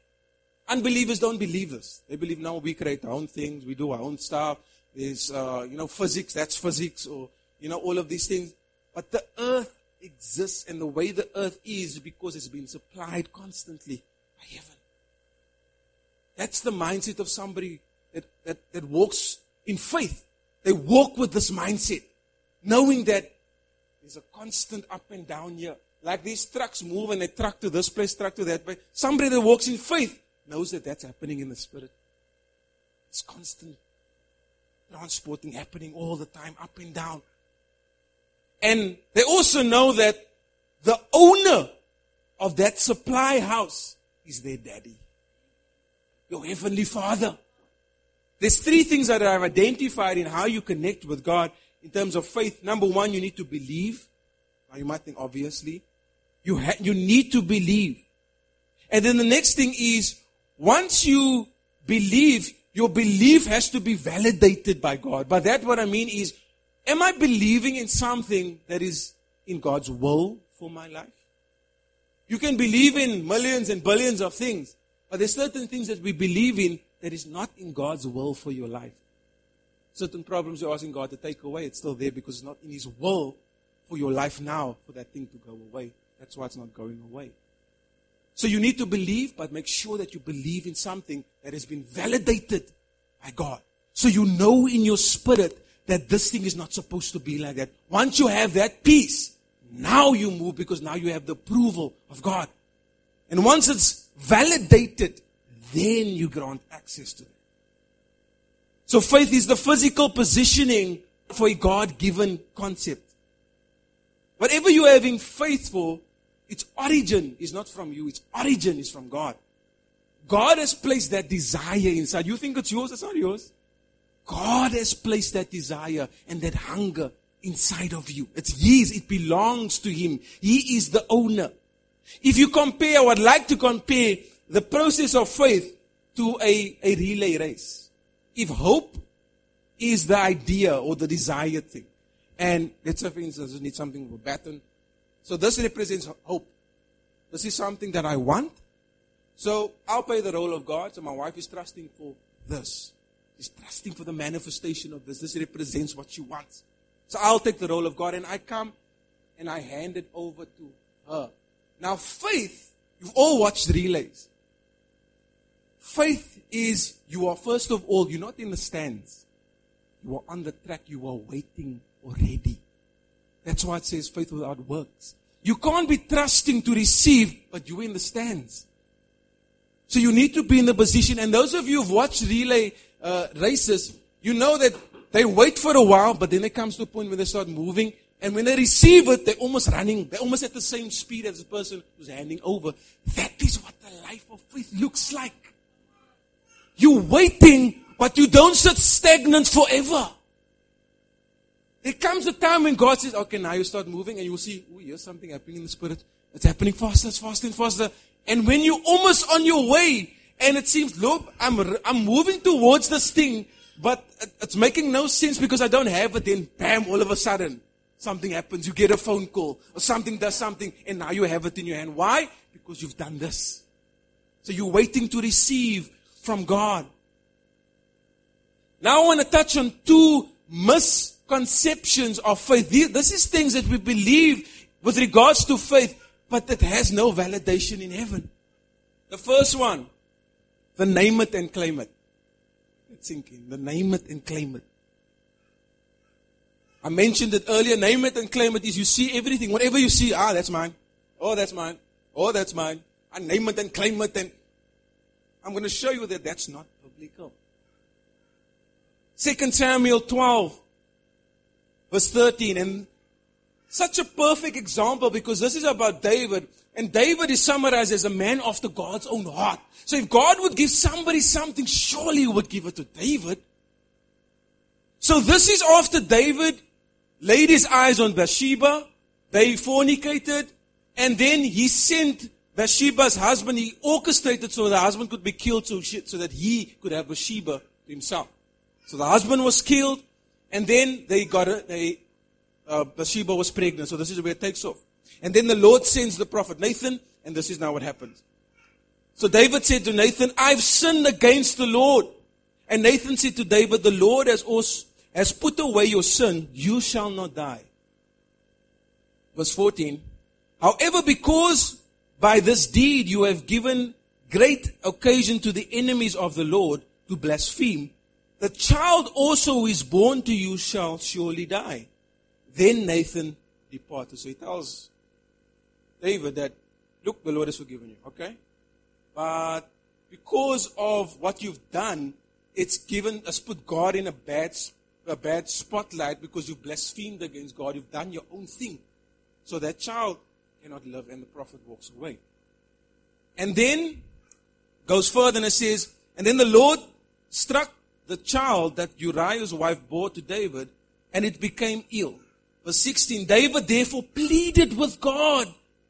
S1: Unbelievers don't believe this. They believe now we create our own things, we do our own stuff. There's, uh, you know, physics, that's physics, or, you know, all of these things. But the earth exists, and the way the earth is because it's been supplied constantly by heaven. That's the mindset of somebody that, that, that walks in faith. They walk with this mindset, knowing that there's a constant up and down here. Like these trucks move and they truck to this place, truck to that place. Somebody that walks in faith knows that that's happening in the spirit. It's constant transporting happening all the time, up and down. And they also know that the owner of that supply house is their daddy your Heavenly Father. There's three things that I've identified in how you connect with God in terms of faith. Number one, you need to believe. Now you might think, obviously, you, ha- you need to believe. And then the next thing is, once you believe, your belief has to be validated by God. By that, what I mean is, am I believing in something that is in God's will for my life? You can believe in millions and billions of things, but there's certain things that we believe in that is not in God's will for your life. Certain problems you're asking God to take away, it's still there because it's not in His will for your life now for that thing to go away. That's why it's not going away. So you need to believe, but make sure that you believe in something that has been validated by God. So you know in your spirit that this thing is not supposed to be like that. Once you have that peace, now you move because now you have the approval of God. And once it's validated, then you grant access to it. So faith is the physical positioning for a God given concept. Whatever you're having faith for, its origin is not from you, its origin is from God. God has placed that desire inside. You think it's yours, it's not yours. God has placed that desire and that hunger inside of you. It's His, it belongs to Him. He is the owner. If you compare, I would like to compare the process of faith to a, a relay race. If hope is the idea or the desired thing, and let's say, for instance, you need something a baton. So this represents hope. This is something that I want. So I'll play the role of God. So my wife is trusting for this. She's trusting for the manifestation of this. This represents what she wants. So I'll take the role of God and I come and I hand it over to her. Now, faith, you've all watched relays. Faith is you are, first of all, you're not in the stands. You are on the track. You are waiting already. That's why it says faith without works. You can't be trusting to receive, but you're in the stands. So you need to be in the position. And those of you who've watched relay uh, races, you know that they wait for a while, but then it comes to a point where they start moving and when they receive it, they're almost running. They're almost at the same speed as the person who's handing over. That is what the life of faith looks like. You're waiting, but you don't sit stagnant forever. There comes a time when God says, okay, now you start moving and you will see, oh, here's something happening in the spirit. It's happening faster, it's faster and faster. And when you're almost on your way, and it seems, look, I'm, I'm moving towards this thing, but it's making no sense because I don't have it, then bam, all of a sudden, something happens, you get a phone call, or something does something, and now you have it in your hand. Why? Because you've done this. So you're waiting to receive from God. Now I want to touch on two misconceptions of faith. This is things that we believe with regards to faith. but that has no validation in heaven. The first one, the name it and claim it. Sink in. The name it and claim it. I mentioned it earlier. Name it and claim it is you see everything. Whatever you see, ah, that's mine. Oh, that's mine. Oh, that's mine. I name it and claim it and I'm going to show you that that's not biblical. 2 Samuel 12 verse 13 and such a perfect example because this is about David and David is summarized as a man after God's own heart. So if God would give somebody something, surely he would give it to David. So this is after David laid his eyes on Bathsheba, they fornicated, and then he sent Bathsheba's husband, he orchestrated so the husband could be killed so, she, so that he could have Bathsheba himself. So the husband was killed, and then they got a, they, uh, Bathsheba was pregnant. So this is where it takes off. And then the Lord sends the prophet Nathan, and this is now what happens. So David said to Nathan, I've sinned against the Lord. And Nathan said to David, The Lord has, also, has put away your sin. You shall not die. Verse 14. However, because by this deed you have given great occasion to the enemies of the Lord to blaspheme. The child also who is born to you shall surely die. Then Nathan departed. So he tells David that, look, the Lord has forgiven you, okay? But because of what you've done, it's given us put God in a bad, a bad spotlight because you've blasphemed against God. You've done your own thing. So that child cannot live, and the prophet walks away. And then goes further and it says, and then the Lord struck the child that Uriah's wife bore to David, and it became ill. Verse 16, David therefore pleaded with God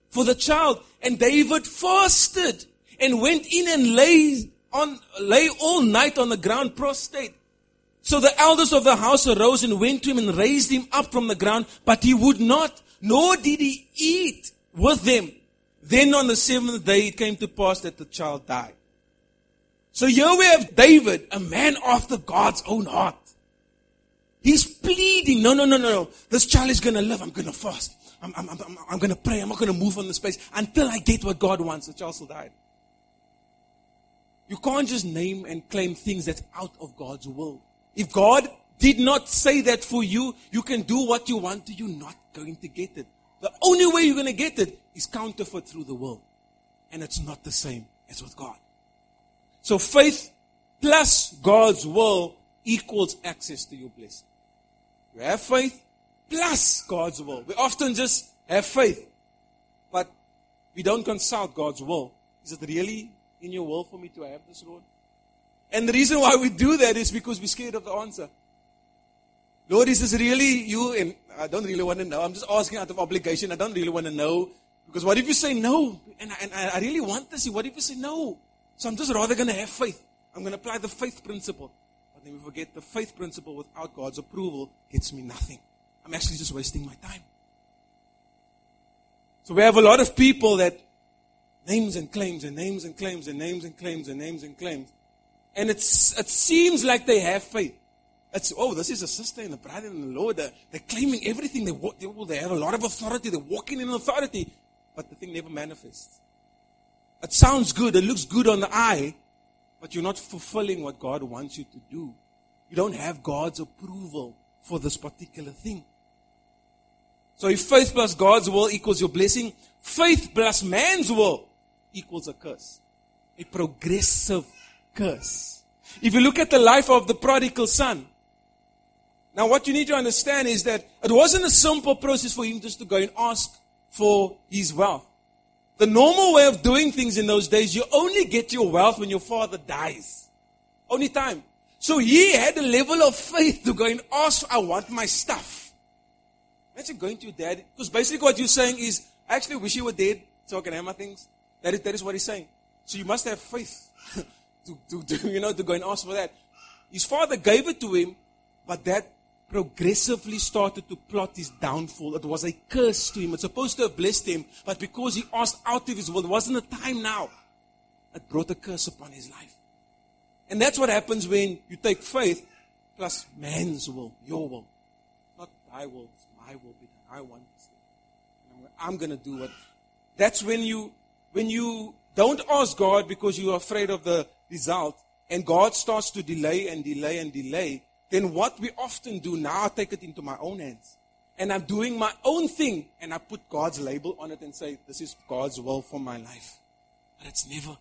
S1: for the child, and David fasted and went in and lay on, lay all night on the ground prostrate. So the elders of the house arose and went to him and raised him up from the ground, but he would not, nor did he eat with them. Then on the seventh day it came to pass that the child died. So here we have David, a man after God's own heart. He's pleading, no, no, no, no, no. This child is going to live. I'm going to fast. I'm, I'm, I'm, I'm going to pray. I'm not going to move on the space until I get what God wants. The child still died. You can't just name and claim things that's out of God's will. If God did not say that for you, you can do what you want to. You're not going to get it. The only way you're going to get it is counterfeit through the world. And it's not the same as with God. So faith plus God's will equals access to your blessing. You have faith plus God's will. We often just have faith, but we don't consult God's will. Is it really in your will for me to have this, Lord? And the reason why we do that is because we're scared of the answer. Lord, is this really you? And I don't really want to know. I'm just asking out of obligation. I don't really want to know. Because what if you say no? And I, and I really want to see. What if you say no? So I'm just rather going to have faith. I'm going to apply the faith principle. But then we forget the faith principle without God's approval gets me nothing. I'm actually just wasting my time. So we have a lot of people that names and claims and names and claims and names and claims and names and claims. And it's, it seems like they have faith. It's, oh, this is a sister and a brother in the Lord. They're, they're claiming everything. They, walk, they, they have a lot of authority. They're walking in authority. But the thing never manifests. It sounds good. It looks good on the eye. But you're not fulfilling what God wants you to do. You don't have God's approval for this particular thing. So if faith plus God's will equals your blessing, faith plus man's will equals a curse. A progressive curse. If you look at the life of the prodigal son, now, what you need to understand is that it wasn't a simple process for him just to go and ask for his wealth. The normal way of doing things in those days, you only get your wealth when your father dies. Only time. So he had a level of faith to go and ask, I want my stuff. Imagine going to your dad. Because basically what you're saying is, I actually wish you were dead so I can have my things. That is, that is what he's saying. So you must have faith to, to, to, you know, to go and ask for that. His father gave it to him, but that progressively started to plot his downfall. It was a curse to him. It's supposed to have blessed him, but because he asked out of his will, it wasn't a time now. It brought a curse upon his life. And that's what happens when you take faith plus man's will, your will. Not thy will, it's my will. Be done. I want this. I'm going to do it. that's when you, when you don't ask God because you're afraid of the result, and God starts to delay and delay and delay, then what we often do now, I take it into my own hands. And I'm doing my own thing, and I put God's label on it and say, This is God's will for my life. But it's never.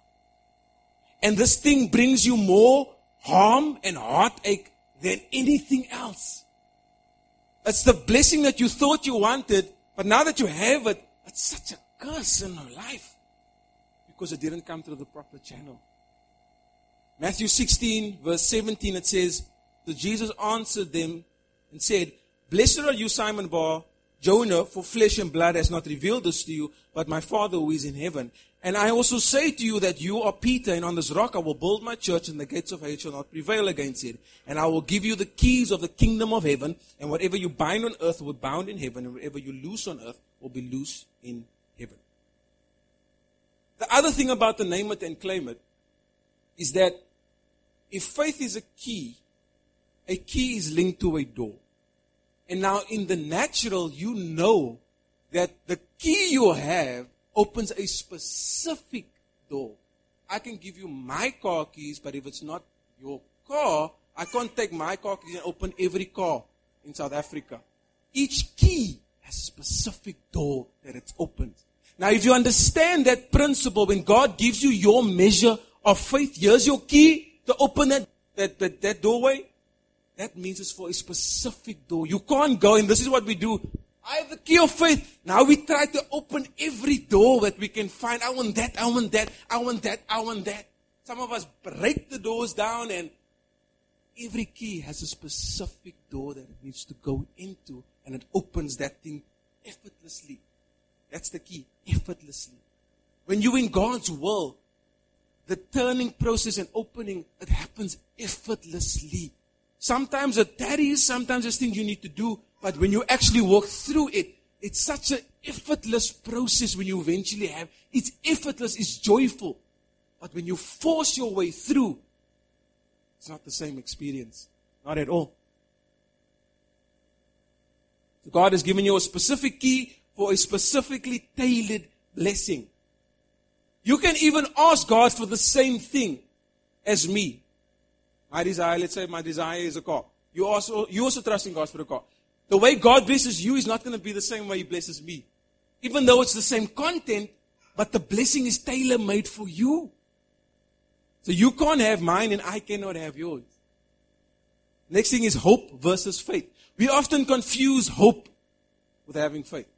S1: And this thing brings you more harm and heartache than anything else. It's the blessing that you thought you wanted, but now that you have it, it's such a curse in your life because it didn't come through the proper channel. Matthew 16, verse 17, it says, So Jesus answered them and said, Blessed are you, Simon Bar, Jonah, for flesh and blood has not revealed this to you, but my Father who is in heaven. And I also say to you that you are Peter, and on this rock I will build my church, and the gates of hell shall not prevail against it. And I will give you the keys of the kingdom of heaven, and whatever you bind on earth will be bound in heaven, and whatever you loose on earth will be loose in heaven. The other thing about the name it and claim it is that if faith is a key, a key is linked to a door. And now in the natural, you know that the key you have opens a specific door. I can give you my car keys, but if it's not your car, I can't take my car keys and open every car in South Africa. Each key has a specific door that it's opened. Now, if you understand that principle, when God gives you your measure of faith, here's your key, to open that, that, that, that doorway, that means it's for a specific door. You can't go, in. this is what we do. I have the key of faith. Now we try to open every door that we can find. I want that, I want that, I want that, I want that. Some of us break the doors down, and every key has a specific door that it needs to go into, and it opens that thing effortlessly. That's the key, effortlessly. When you're in God's will, the turning process and opening, it happens effortlessly. Sometimes it tarries, sometimes there's things you need to do, but when you actually walk through it, it's such an effortless process when you eventually have. It's effortless, it's joyful. But when you force your way through, it's not the same experience. Not at all. So God has given you a specific key for a specifically tailored blessing. You can even ask God for the same thing as me. My desire, let's say my desire is a car. You also, you also trust in God for a car. The way God blesses you is not going to be the same way He blesses me. Even though it's the same content, but the blessing is tailor made for you. So you can't have mine and I cannot have yours. Next thing is hope versus faith. We often confuse hope with having faith.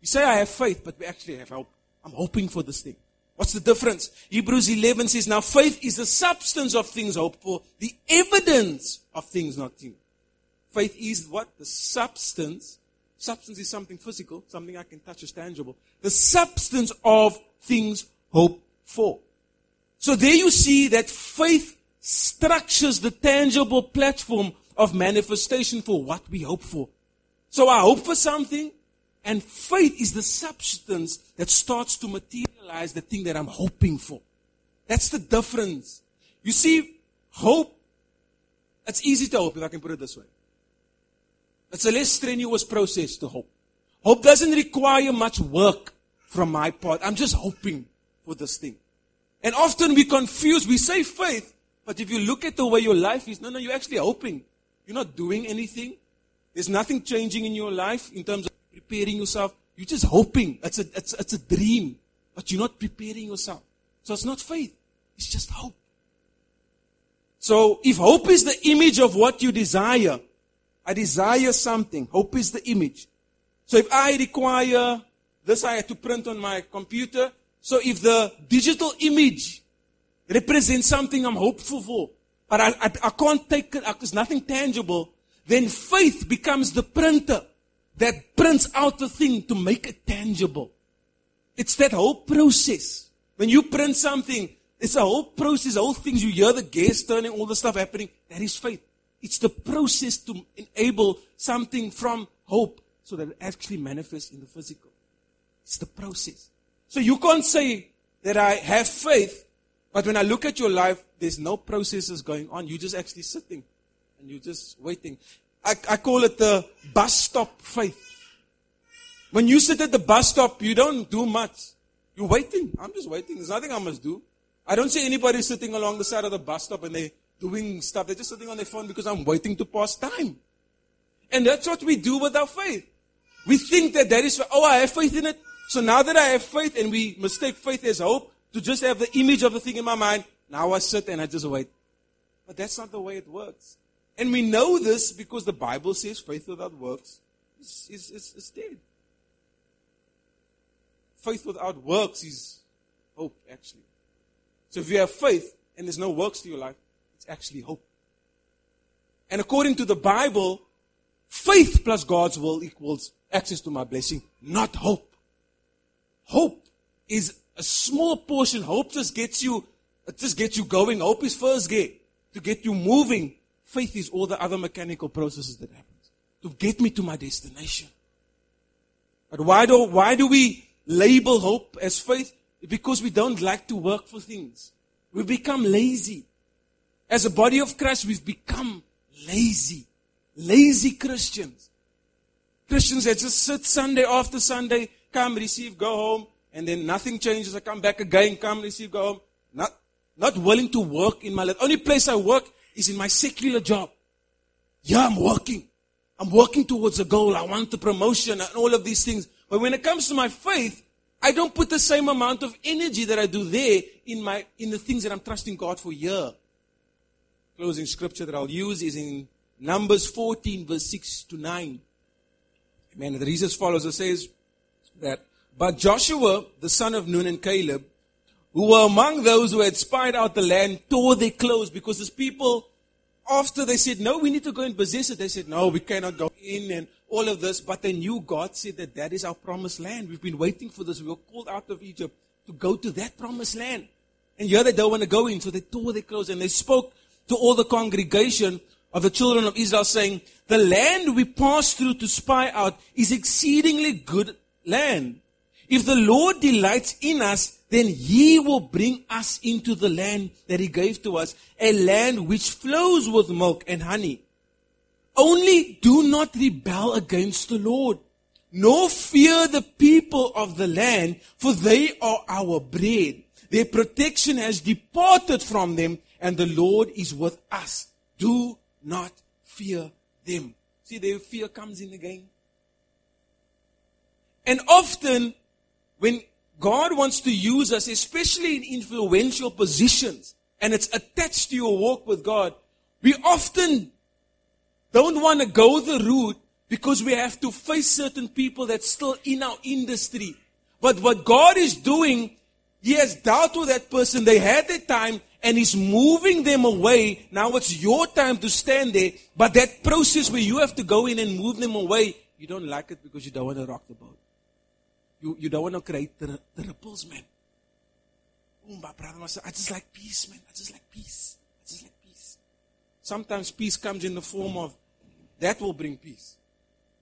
S1: You say, I have faith, but we actually have hope. I'm hoping for this thing. What's the difference? Hebrews 11 says, Now faith is the substance of things hoped for, the evidence of things not seen. Faith is what? The substance. Substance is something physical, something I can touch is tangible. The substance of things hoped for. So there you see that faith structures the tangible platform of manifestation for what we hope for. So I hope for something, and faith is the substance that starts to materialize the thing that I'm hoping for. That's the difference. You see, hope, it's easy to hope, if I can put it this way. It's a less strenuous process to hope. Hope doesn't require much work from my part. I'm just hoping for this thing. And often we confuse, we say faith, but if you look at the way your life is, no, no, you're actually hoping. You're not doing anything. There's nothing changing in your life in terms of preparing yourself. You're just hoping. It's a, it's, it's a dream. But you're not preparing yourself. So it's not faith. It's just hope. So if hope is the image of what you desire, I desire something. Hope is the image. So if I require this, I have to print on my computer. So if the digital image represents something I'm hopeful for, but I, I, I can't take it, there's nothing tangible, then faith becomes the printer that prints out the thing to make it tangible. It's that whole process. When you print something, it's a whole process, whole things. You hear the gears turning, all the stuff happening. That is faith. It's the process to enable something from hope so that it actually manifests in the physical. It's the process. So you can't say that I have faith, but when I look at your life, there's no processes going on. You're just actually sitting and you're just waiting. I, I call it the bus stop faith. When you sit at the bus stop, you don't do much. You're waiting. I'm just waiting. There's nothing I must do. I don't see anybody sitting along the side of the bus stop and they're doing stuff. They're just sitting on their phone because I'm waiting to pass time. And that's what we do with our faith. We think that that is, oh, I have faith in it. So now that I have faith and we mistake faith as hope to just have the image of the thing in my mind, now I sit and I just wait. But that's not the way it works. And we know this because the Bible says faith without works is, is, is, is dead. Faith without works is hope, actually. So if you have faith and there's no works to your life, it's actually hope. And according to the Bible, faith plus God's will equals access to my blessing, not hope. Hope is a small portion. Hope just gets you, it just gets you going. Hope is first gate to get you moving. Faith is all the other mechanical processes that happen to get me to my destination. But why do, why do we label hope as faith? Because we don't like to work for things. We become lazy. As a body of Christ, we've become lazy. Lazy Christians. Christians that just sit Sunday after Sunday, come, receive, go home, and then nothing changes. I come back again, come, receive, go home. Not, not willing to work in my life. Only place I work is in my secular job. Yeah, I'm working. I'm working towards a goal. I want the promotion and all of these things. But when it comes to my faith, I don't put the same amount of energy that I do there in my, in the things that I'm trusting God for here. Closing scripture that I'll use is in Numbers 14 verse 6 to 9. Amen. The reason follows. It says that, but Joshua, the son of Nun and Caleb, who were among those who had spied out the land, tore their clothes because his people after they said, no, we need to go and possess it, they said, no, we cannot go in and all of this. But they knew God said that that is our promised land. We've been waiting for this. We were called out of Egypt to go to that promised land. And here they don't want to go in. So they tore their clothes and they spoke to all the congregation of the children of Israel saying, the land we passed through to spy out is exceedingly good land. If the Lord delights in us, then he will bring us into the land that he gave to us, a land which flows with milk and honey. Only do not rebel against the Lord, nor fear the people of the land, for they are our bread. Their protection has departed from them, and the Lord is with us. Do not fear them. See, their fear comes in again. And often when God wants to use us, especially in influential positions, and it's attached to your walk with God, we often don't want to go the route because we have to face certain people that's still in our industry. But what God is doing, He has dealt with that person. They had their time and He's moving them away. Now it's your time to stand there. But that process where you have to go in and move them away, you don't like it because you don't want to rock the boat. You, you don't want to create the, the ripples, man. Oh, my brother, I just like peace, man. I just like peace. I just like peace. Sometimes peace comes in the form of that will bring peace.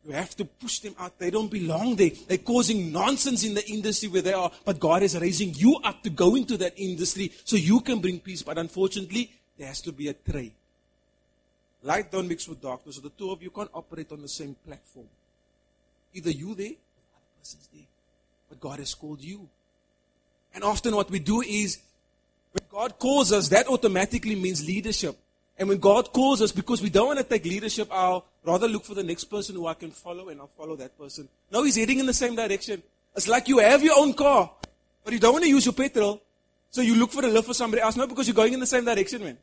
S1: You have to push them out. They don't belong there. They're causing nonsense in the industry where they are. But God is raising you up to go into that industry so you can bring peace. But unfortunately, there has to be a trade. Light don't mix with darkness. So the two of you can't operate on the same platform. Either you there, or the other person's there but God has called you. And often what we do is, when God calls us, that automatically means leadership. And when God calls us, because we don't want to take leadership, I'll rather look for the next person who I can follow and I'll follow that person. No, he's heading in the same direction. It's like you have your own car, but you don't want to use your petrol. So you look for a lift for somebody else. No, because you're going in the same direction, man.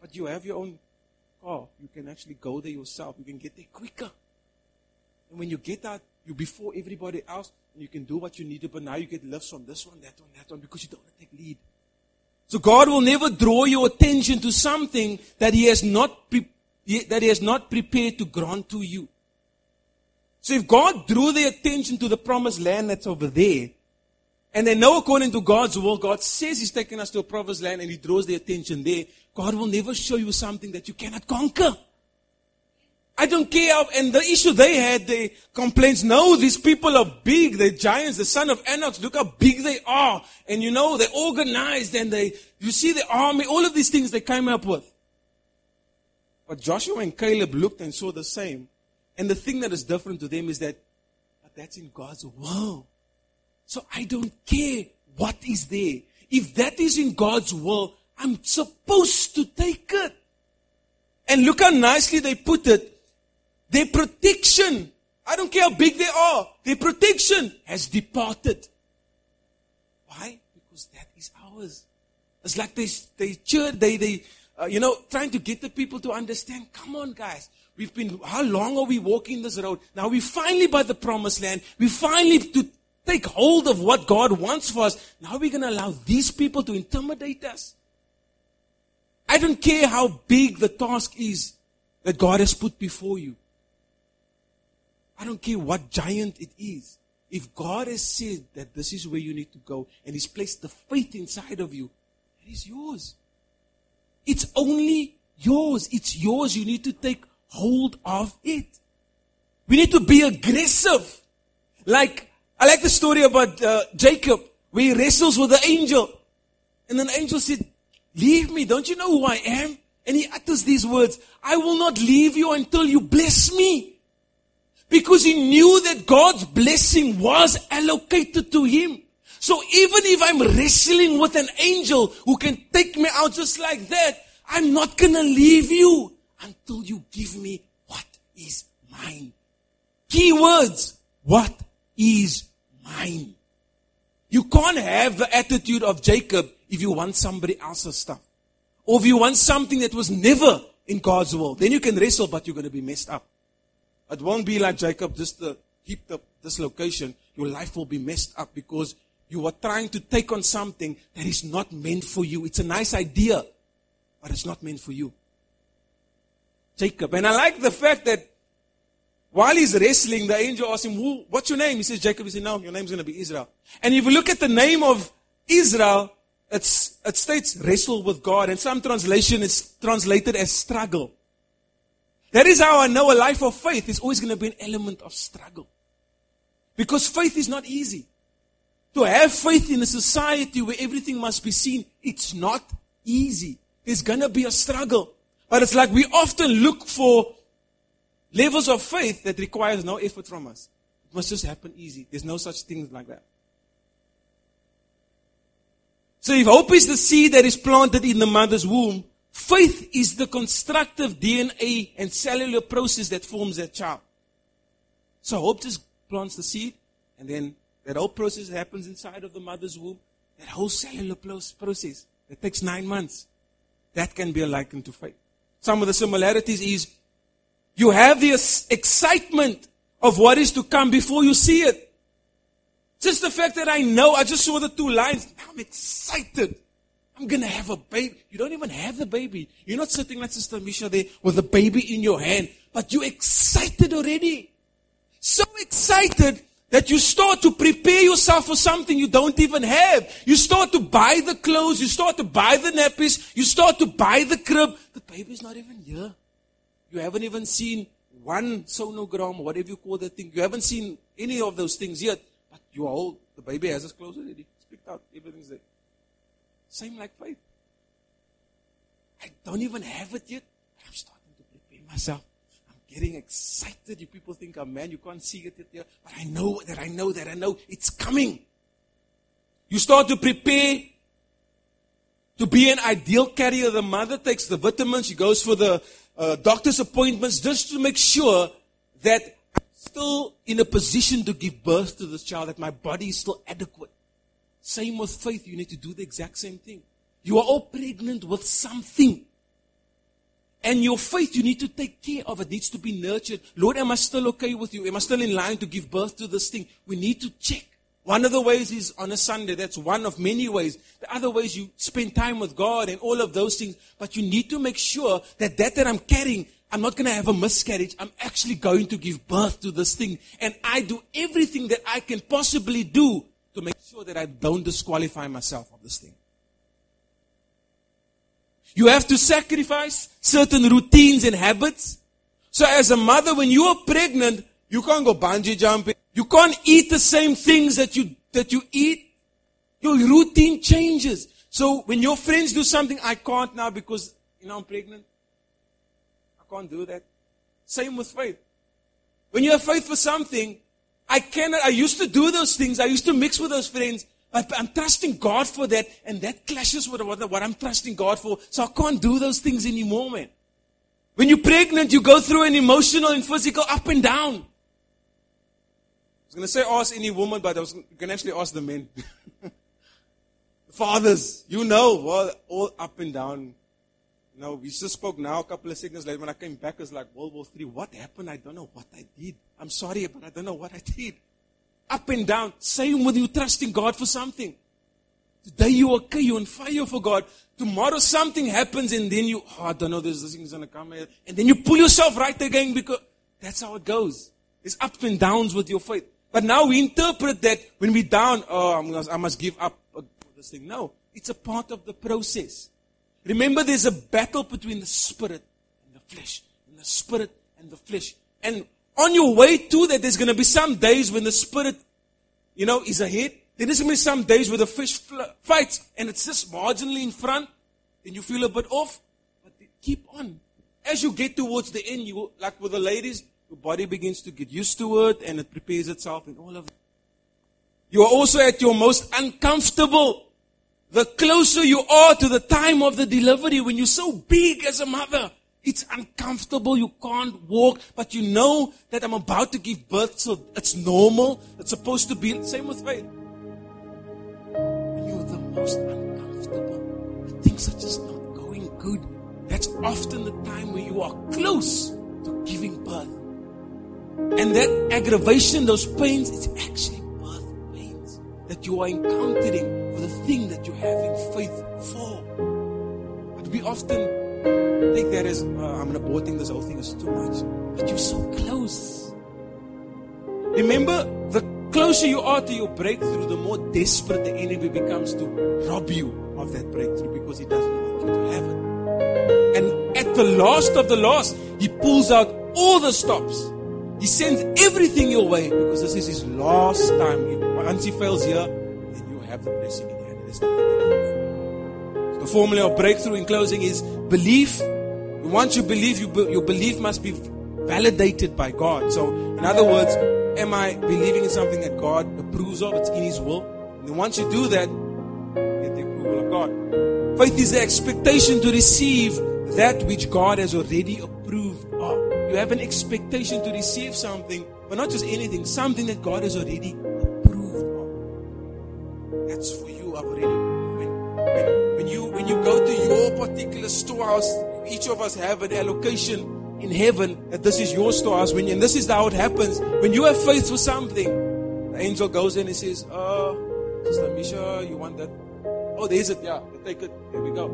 S1: But you have your own car. You can actually go there yourself. You can get there quicker. And when you get out, you're before everybody else, and you can do what you need to, but now you get lifts from this one, that one, that one, because you don't want to take lead. So God will never draw your attention to something that He has not pre- that He has not prepared to grant to you. So if God drew their attention to the promised land that's over there, and they know according to God's will, God says He's taking us to a promised land and He draws their attention there, God will never show you something that you cannot conquer. I don't care. And the issue they had, they complaints, no, these people are big. They're giants. The son of Anak, look how big they are. And you know, they're organized and they, you see the army, all of these things they came up with. But Joshua and Caleb looked and saw the same. And the thing that is different to them is that, but that's in God's will. So I don't care what is there. If that is in God's will, I'm supposed to take it. And look how nicely they put it. Their protection, I don't care how big they are, their protection has departed. Why? Because that is ours. It's like they, they cheered, they, they, uh, you know, trying to get the people to understand. Come on, guys. We've been, how long are we walking this road? Now we finally by the promised land. We finally to take hold of what God wants for us. Now we're going to allow these people to intimidate us. I don't care how big the task is that God has put before you. I don't care what giant it is. If God has said that this is where you need to go and He's placed the faith inside of you, it is yours. It's only yours. It's yours. You need to take hold of it. We need to be aggressive. Like, I like the story about uh, Jacob, where he wrestles with the angel. And then the angel said, Leave me. Don't you know who I am? And he utters these words I will not leave you until you bless me. Because he knew that God's blessing was allocated to him. So even if I'm wrestling with an angel who can take me out just like that, I'm not gonna leave you until you give me what is mine. Key words. What is mine? You can't have the attitude of Jacob if you want somebody else's stuff. Or if you want something that was never in God's will. Then you can wrestle, but you're going to be messed up. It won't be like Jacob, just the heaped up this location. Your life will be messed up because you are trying to take on something that is not meant for you. It's a nice idea, but it's not meant for you. Jacob. And I like the fact that while he's wrestling, the angel asks him, Who, What's your name? He says, Jacob. He says, No, your name's going to be Israel. And if you look at the name of Israel, it states wrestle with God. And some translation is translated as struggle. That is how I know a life of faith is always going to be an element of struggle. Because faith is not easy. To have faith in a society where everything must be seen, it's not easy. There's going to be a struggle. But it's like we often look for levels of faith that requires no effort from us. It must just happen easy. There's no such thing like that. So if hope is the seed that is planted in the mother's womb, faith is the constructive DNA and cellular process that forms that child. So hope just plants the seed, and then that whole process happens inside of the mother's womb. That whole cellular process that takes nine months, that can be likened to faith. Some of the similarities is you have the excitement of what is to come before you see it. Just the fact that I know, I just saw the two lines. I'm excited. I'm going to have a baby. You don't even have the baby. You're not sitting like Sister Misha there with the baby in your hand, but you're excited already. So excited that you start to prepare yourself for something you don't even have. You start to buy the clothes, you start to buy the nappies, you start to buy the crib. The baby's not even here. You haven't even seen one sonogram whatever you call that thing. You haven't seen any of those things yet. But you are all, the baby has his clothes already. It's picked out. Everything's there. Same like faith. I don't even have it yet. I'm starting to prepare myself I'm getting excited. You people think I'm man, you can't see it yet, but I know that I know that I know it's coming. You start to prepare to be an ideal carrier. The mother takes the vitamins, she goes for the uh, doctor's appointments just to make sure that I'm still in a position to give birth to this child, that my body is still adequate. Same with faith, you need to do the exact same thing. You are all pregnant with something. And your faith, you need to take care of. It needs to be nurtured. Lord, am I still okay with you? Am I still in line to give birth to this thing? We need to check. One of the ways is on a Sunday. That's one of many ways. The other ways you spend time with God and all of those things. But you need to make sure that that that I'm carrying, I'm not going to have a miscarriage. I'm actually going to give birth to this thing. And I do everything that I can possibly do to make sure that I don't disqualify myself of this thing. You have to sacrifice certain routines and habits. So as a mother, when you are pregnant, you can't go bungee jumping. You can't eat the same things that you, that you eat. Your routine changes. So when your friends do something, I can't now because, you know, I'm pregnant. I can't do that. Same with faith. When you have faith for something, I cannot, I used to do those things. I used to mix with those friends. But I'm trusting God for that. And that clashes with what, what I'm trusting God for. So I can't do those things anymore, man. When you're pregnant, you go through an emotional and physical up and down. I was going to say ask any woman, but I was going to actually ask the men. Fathers, you know, all, all up and down. Know, we just spoke now, a couple of seconds later, when I came back, it was like World War III. What happened? I don't know what I did. I'm sorry, but I don't know what I did. Up and down. Same with you trusting God for something. Today you okay, you're on fire for God. Tomorrow something happens and then you, oh, I don't know, this, this thing's gonna come here. And then you pull yourself right again because that's how it goes. It's ups and downs with your faith. But now we interpret that when we're down, oh, I must give up this thing. No, it's a part of the process. Remember, there's a battle between the spirit and the flesh, and the spirit and the flesh. And on your way to that, there's going to be some days when the spirit, you know, is ahead. Then there's going to be some days where the flesh fights, and it's just marginally in front. Then you feel a bit off, but keep on. As you get towards the end, you like with the ladies, your body begins to get used to it, and it prepares itself, and all of. It. You are also at your most uncomfortable the closer you are to the time of the delivery, when you're so big as a mother, it's uncomfortable. You can't walk, but you know that I'm about to give birth, so it's normal. It's supposed to be. The same with faith. You're the most uncomfortable, things are just not going good. That's often the time when you are close to giving birth. And that aggravation, those pains, it's actually that you are encountering for the thing that you're having faith for. But we often think that as, oh, ah, I'm an aborting this whole thing is too much. But you're so close. Remember, the closer you are to your breakthrough, the more desperate the enemy becomes to rob you of that breakthrough because he doesn't want you to have it. And at the last of the last, he pulls out all the stops. He sends everything your way because this is his last time. Once he fails here, then you have the blessing in hand. The formula of breakthrough in closing is belief. Once you believe, you be, your belief must be validated by God. So, in other words, am I believing in something that God approves of? It's in His will. And once you do that, you get the approval of God. Faith is the expectation to receive that which God has already approved of. You have an expectation to receive something, but not just anything, something that God has already that's for you already. When, when, when, you, when you go to your particular storehouse, each of us have an allocation in heaven that this is your storehouse. When, and this is how it happens. When you have faith for something, the angel goes in and says, Oh, Sister Misha, you want that? Oh, there's it. Yeah, take it. Here we go.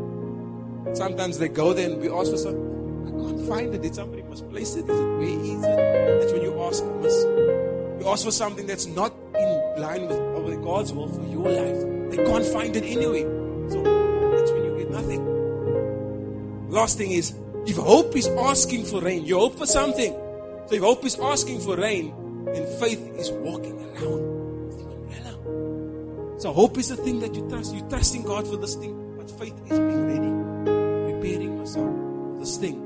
S1: Sometimes they go there and we ask for something. I can't find it. Did somebody misplace it? Is it where is it? That's when you ask, miss. You ask for something that's not in line with, God's will for your life. They can't find it anyway. So that's when you get nothing. Last thing is, if hope is asking for rain, you hope for something. So if hope is asking for rain, then faith is walking around with the umbrella. So hope is the thing that you trust. You trust in God for this thing, but faith is being ready, preparing myself for this thing.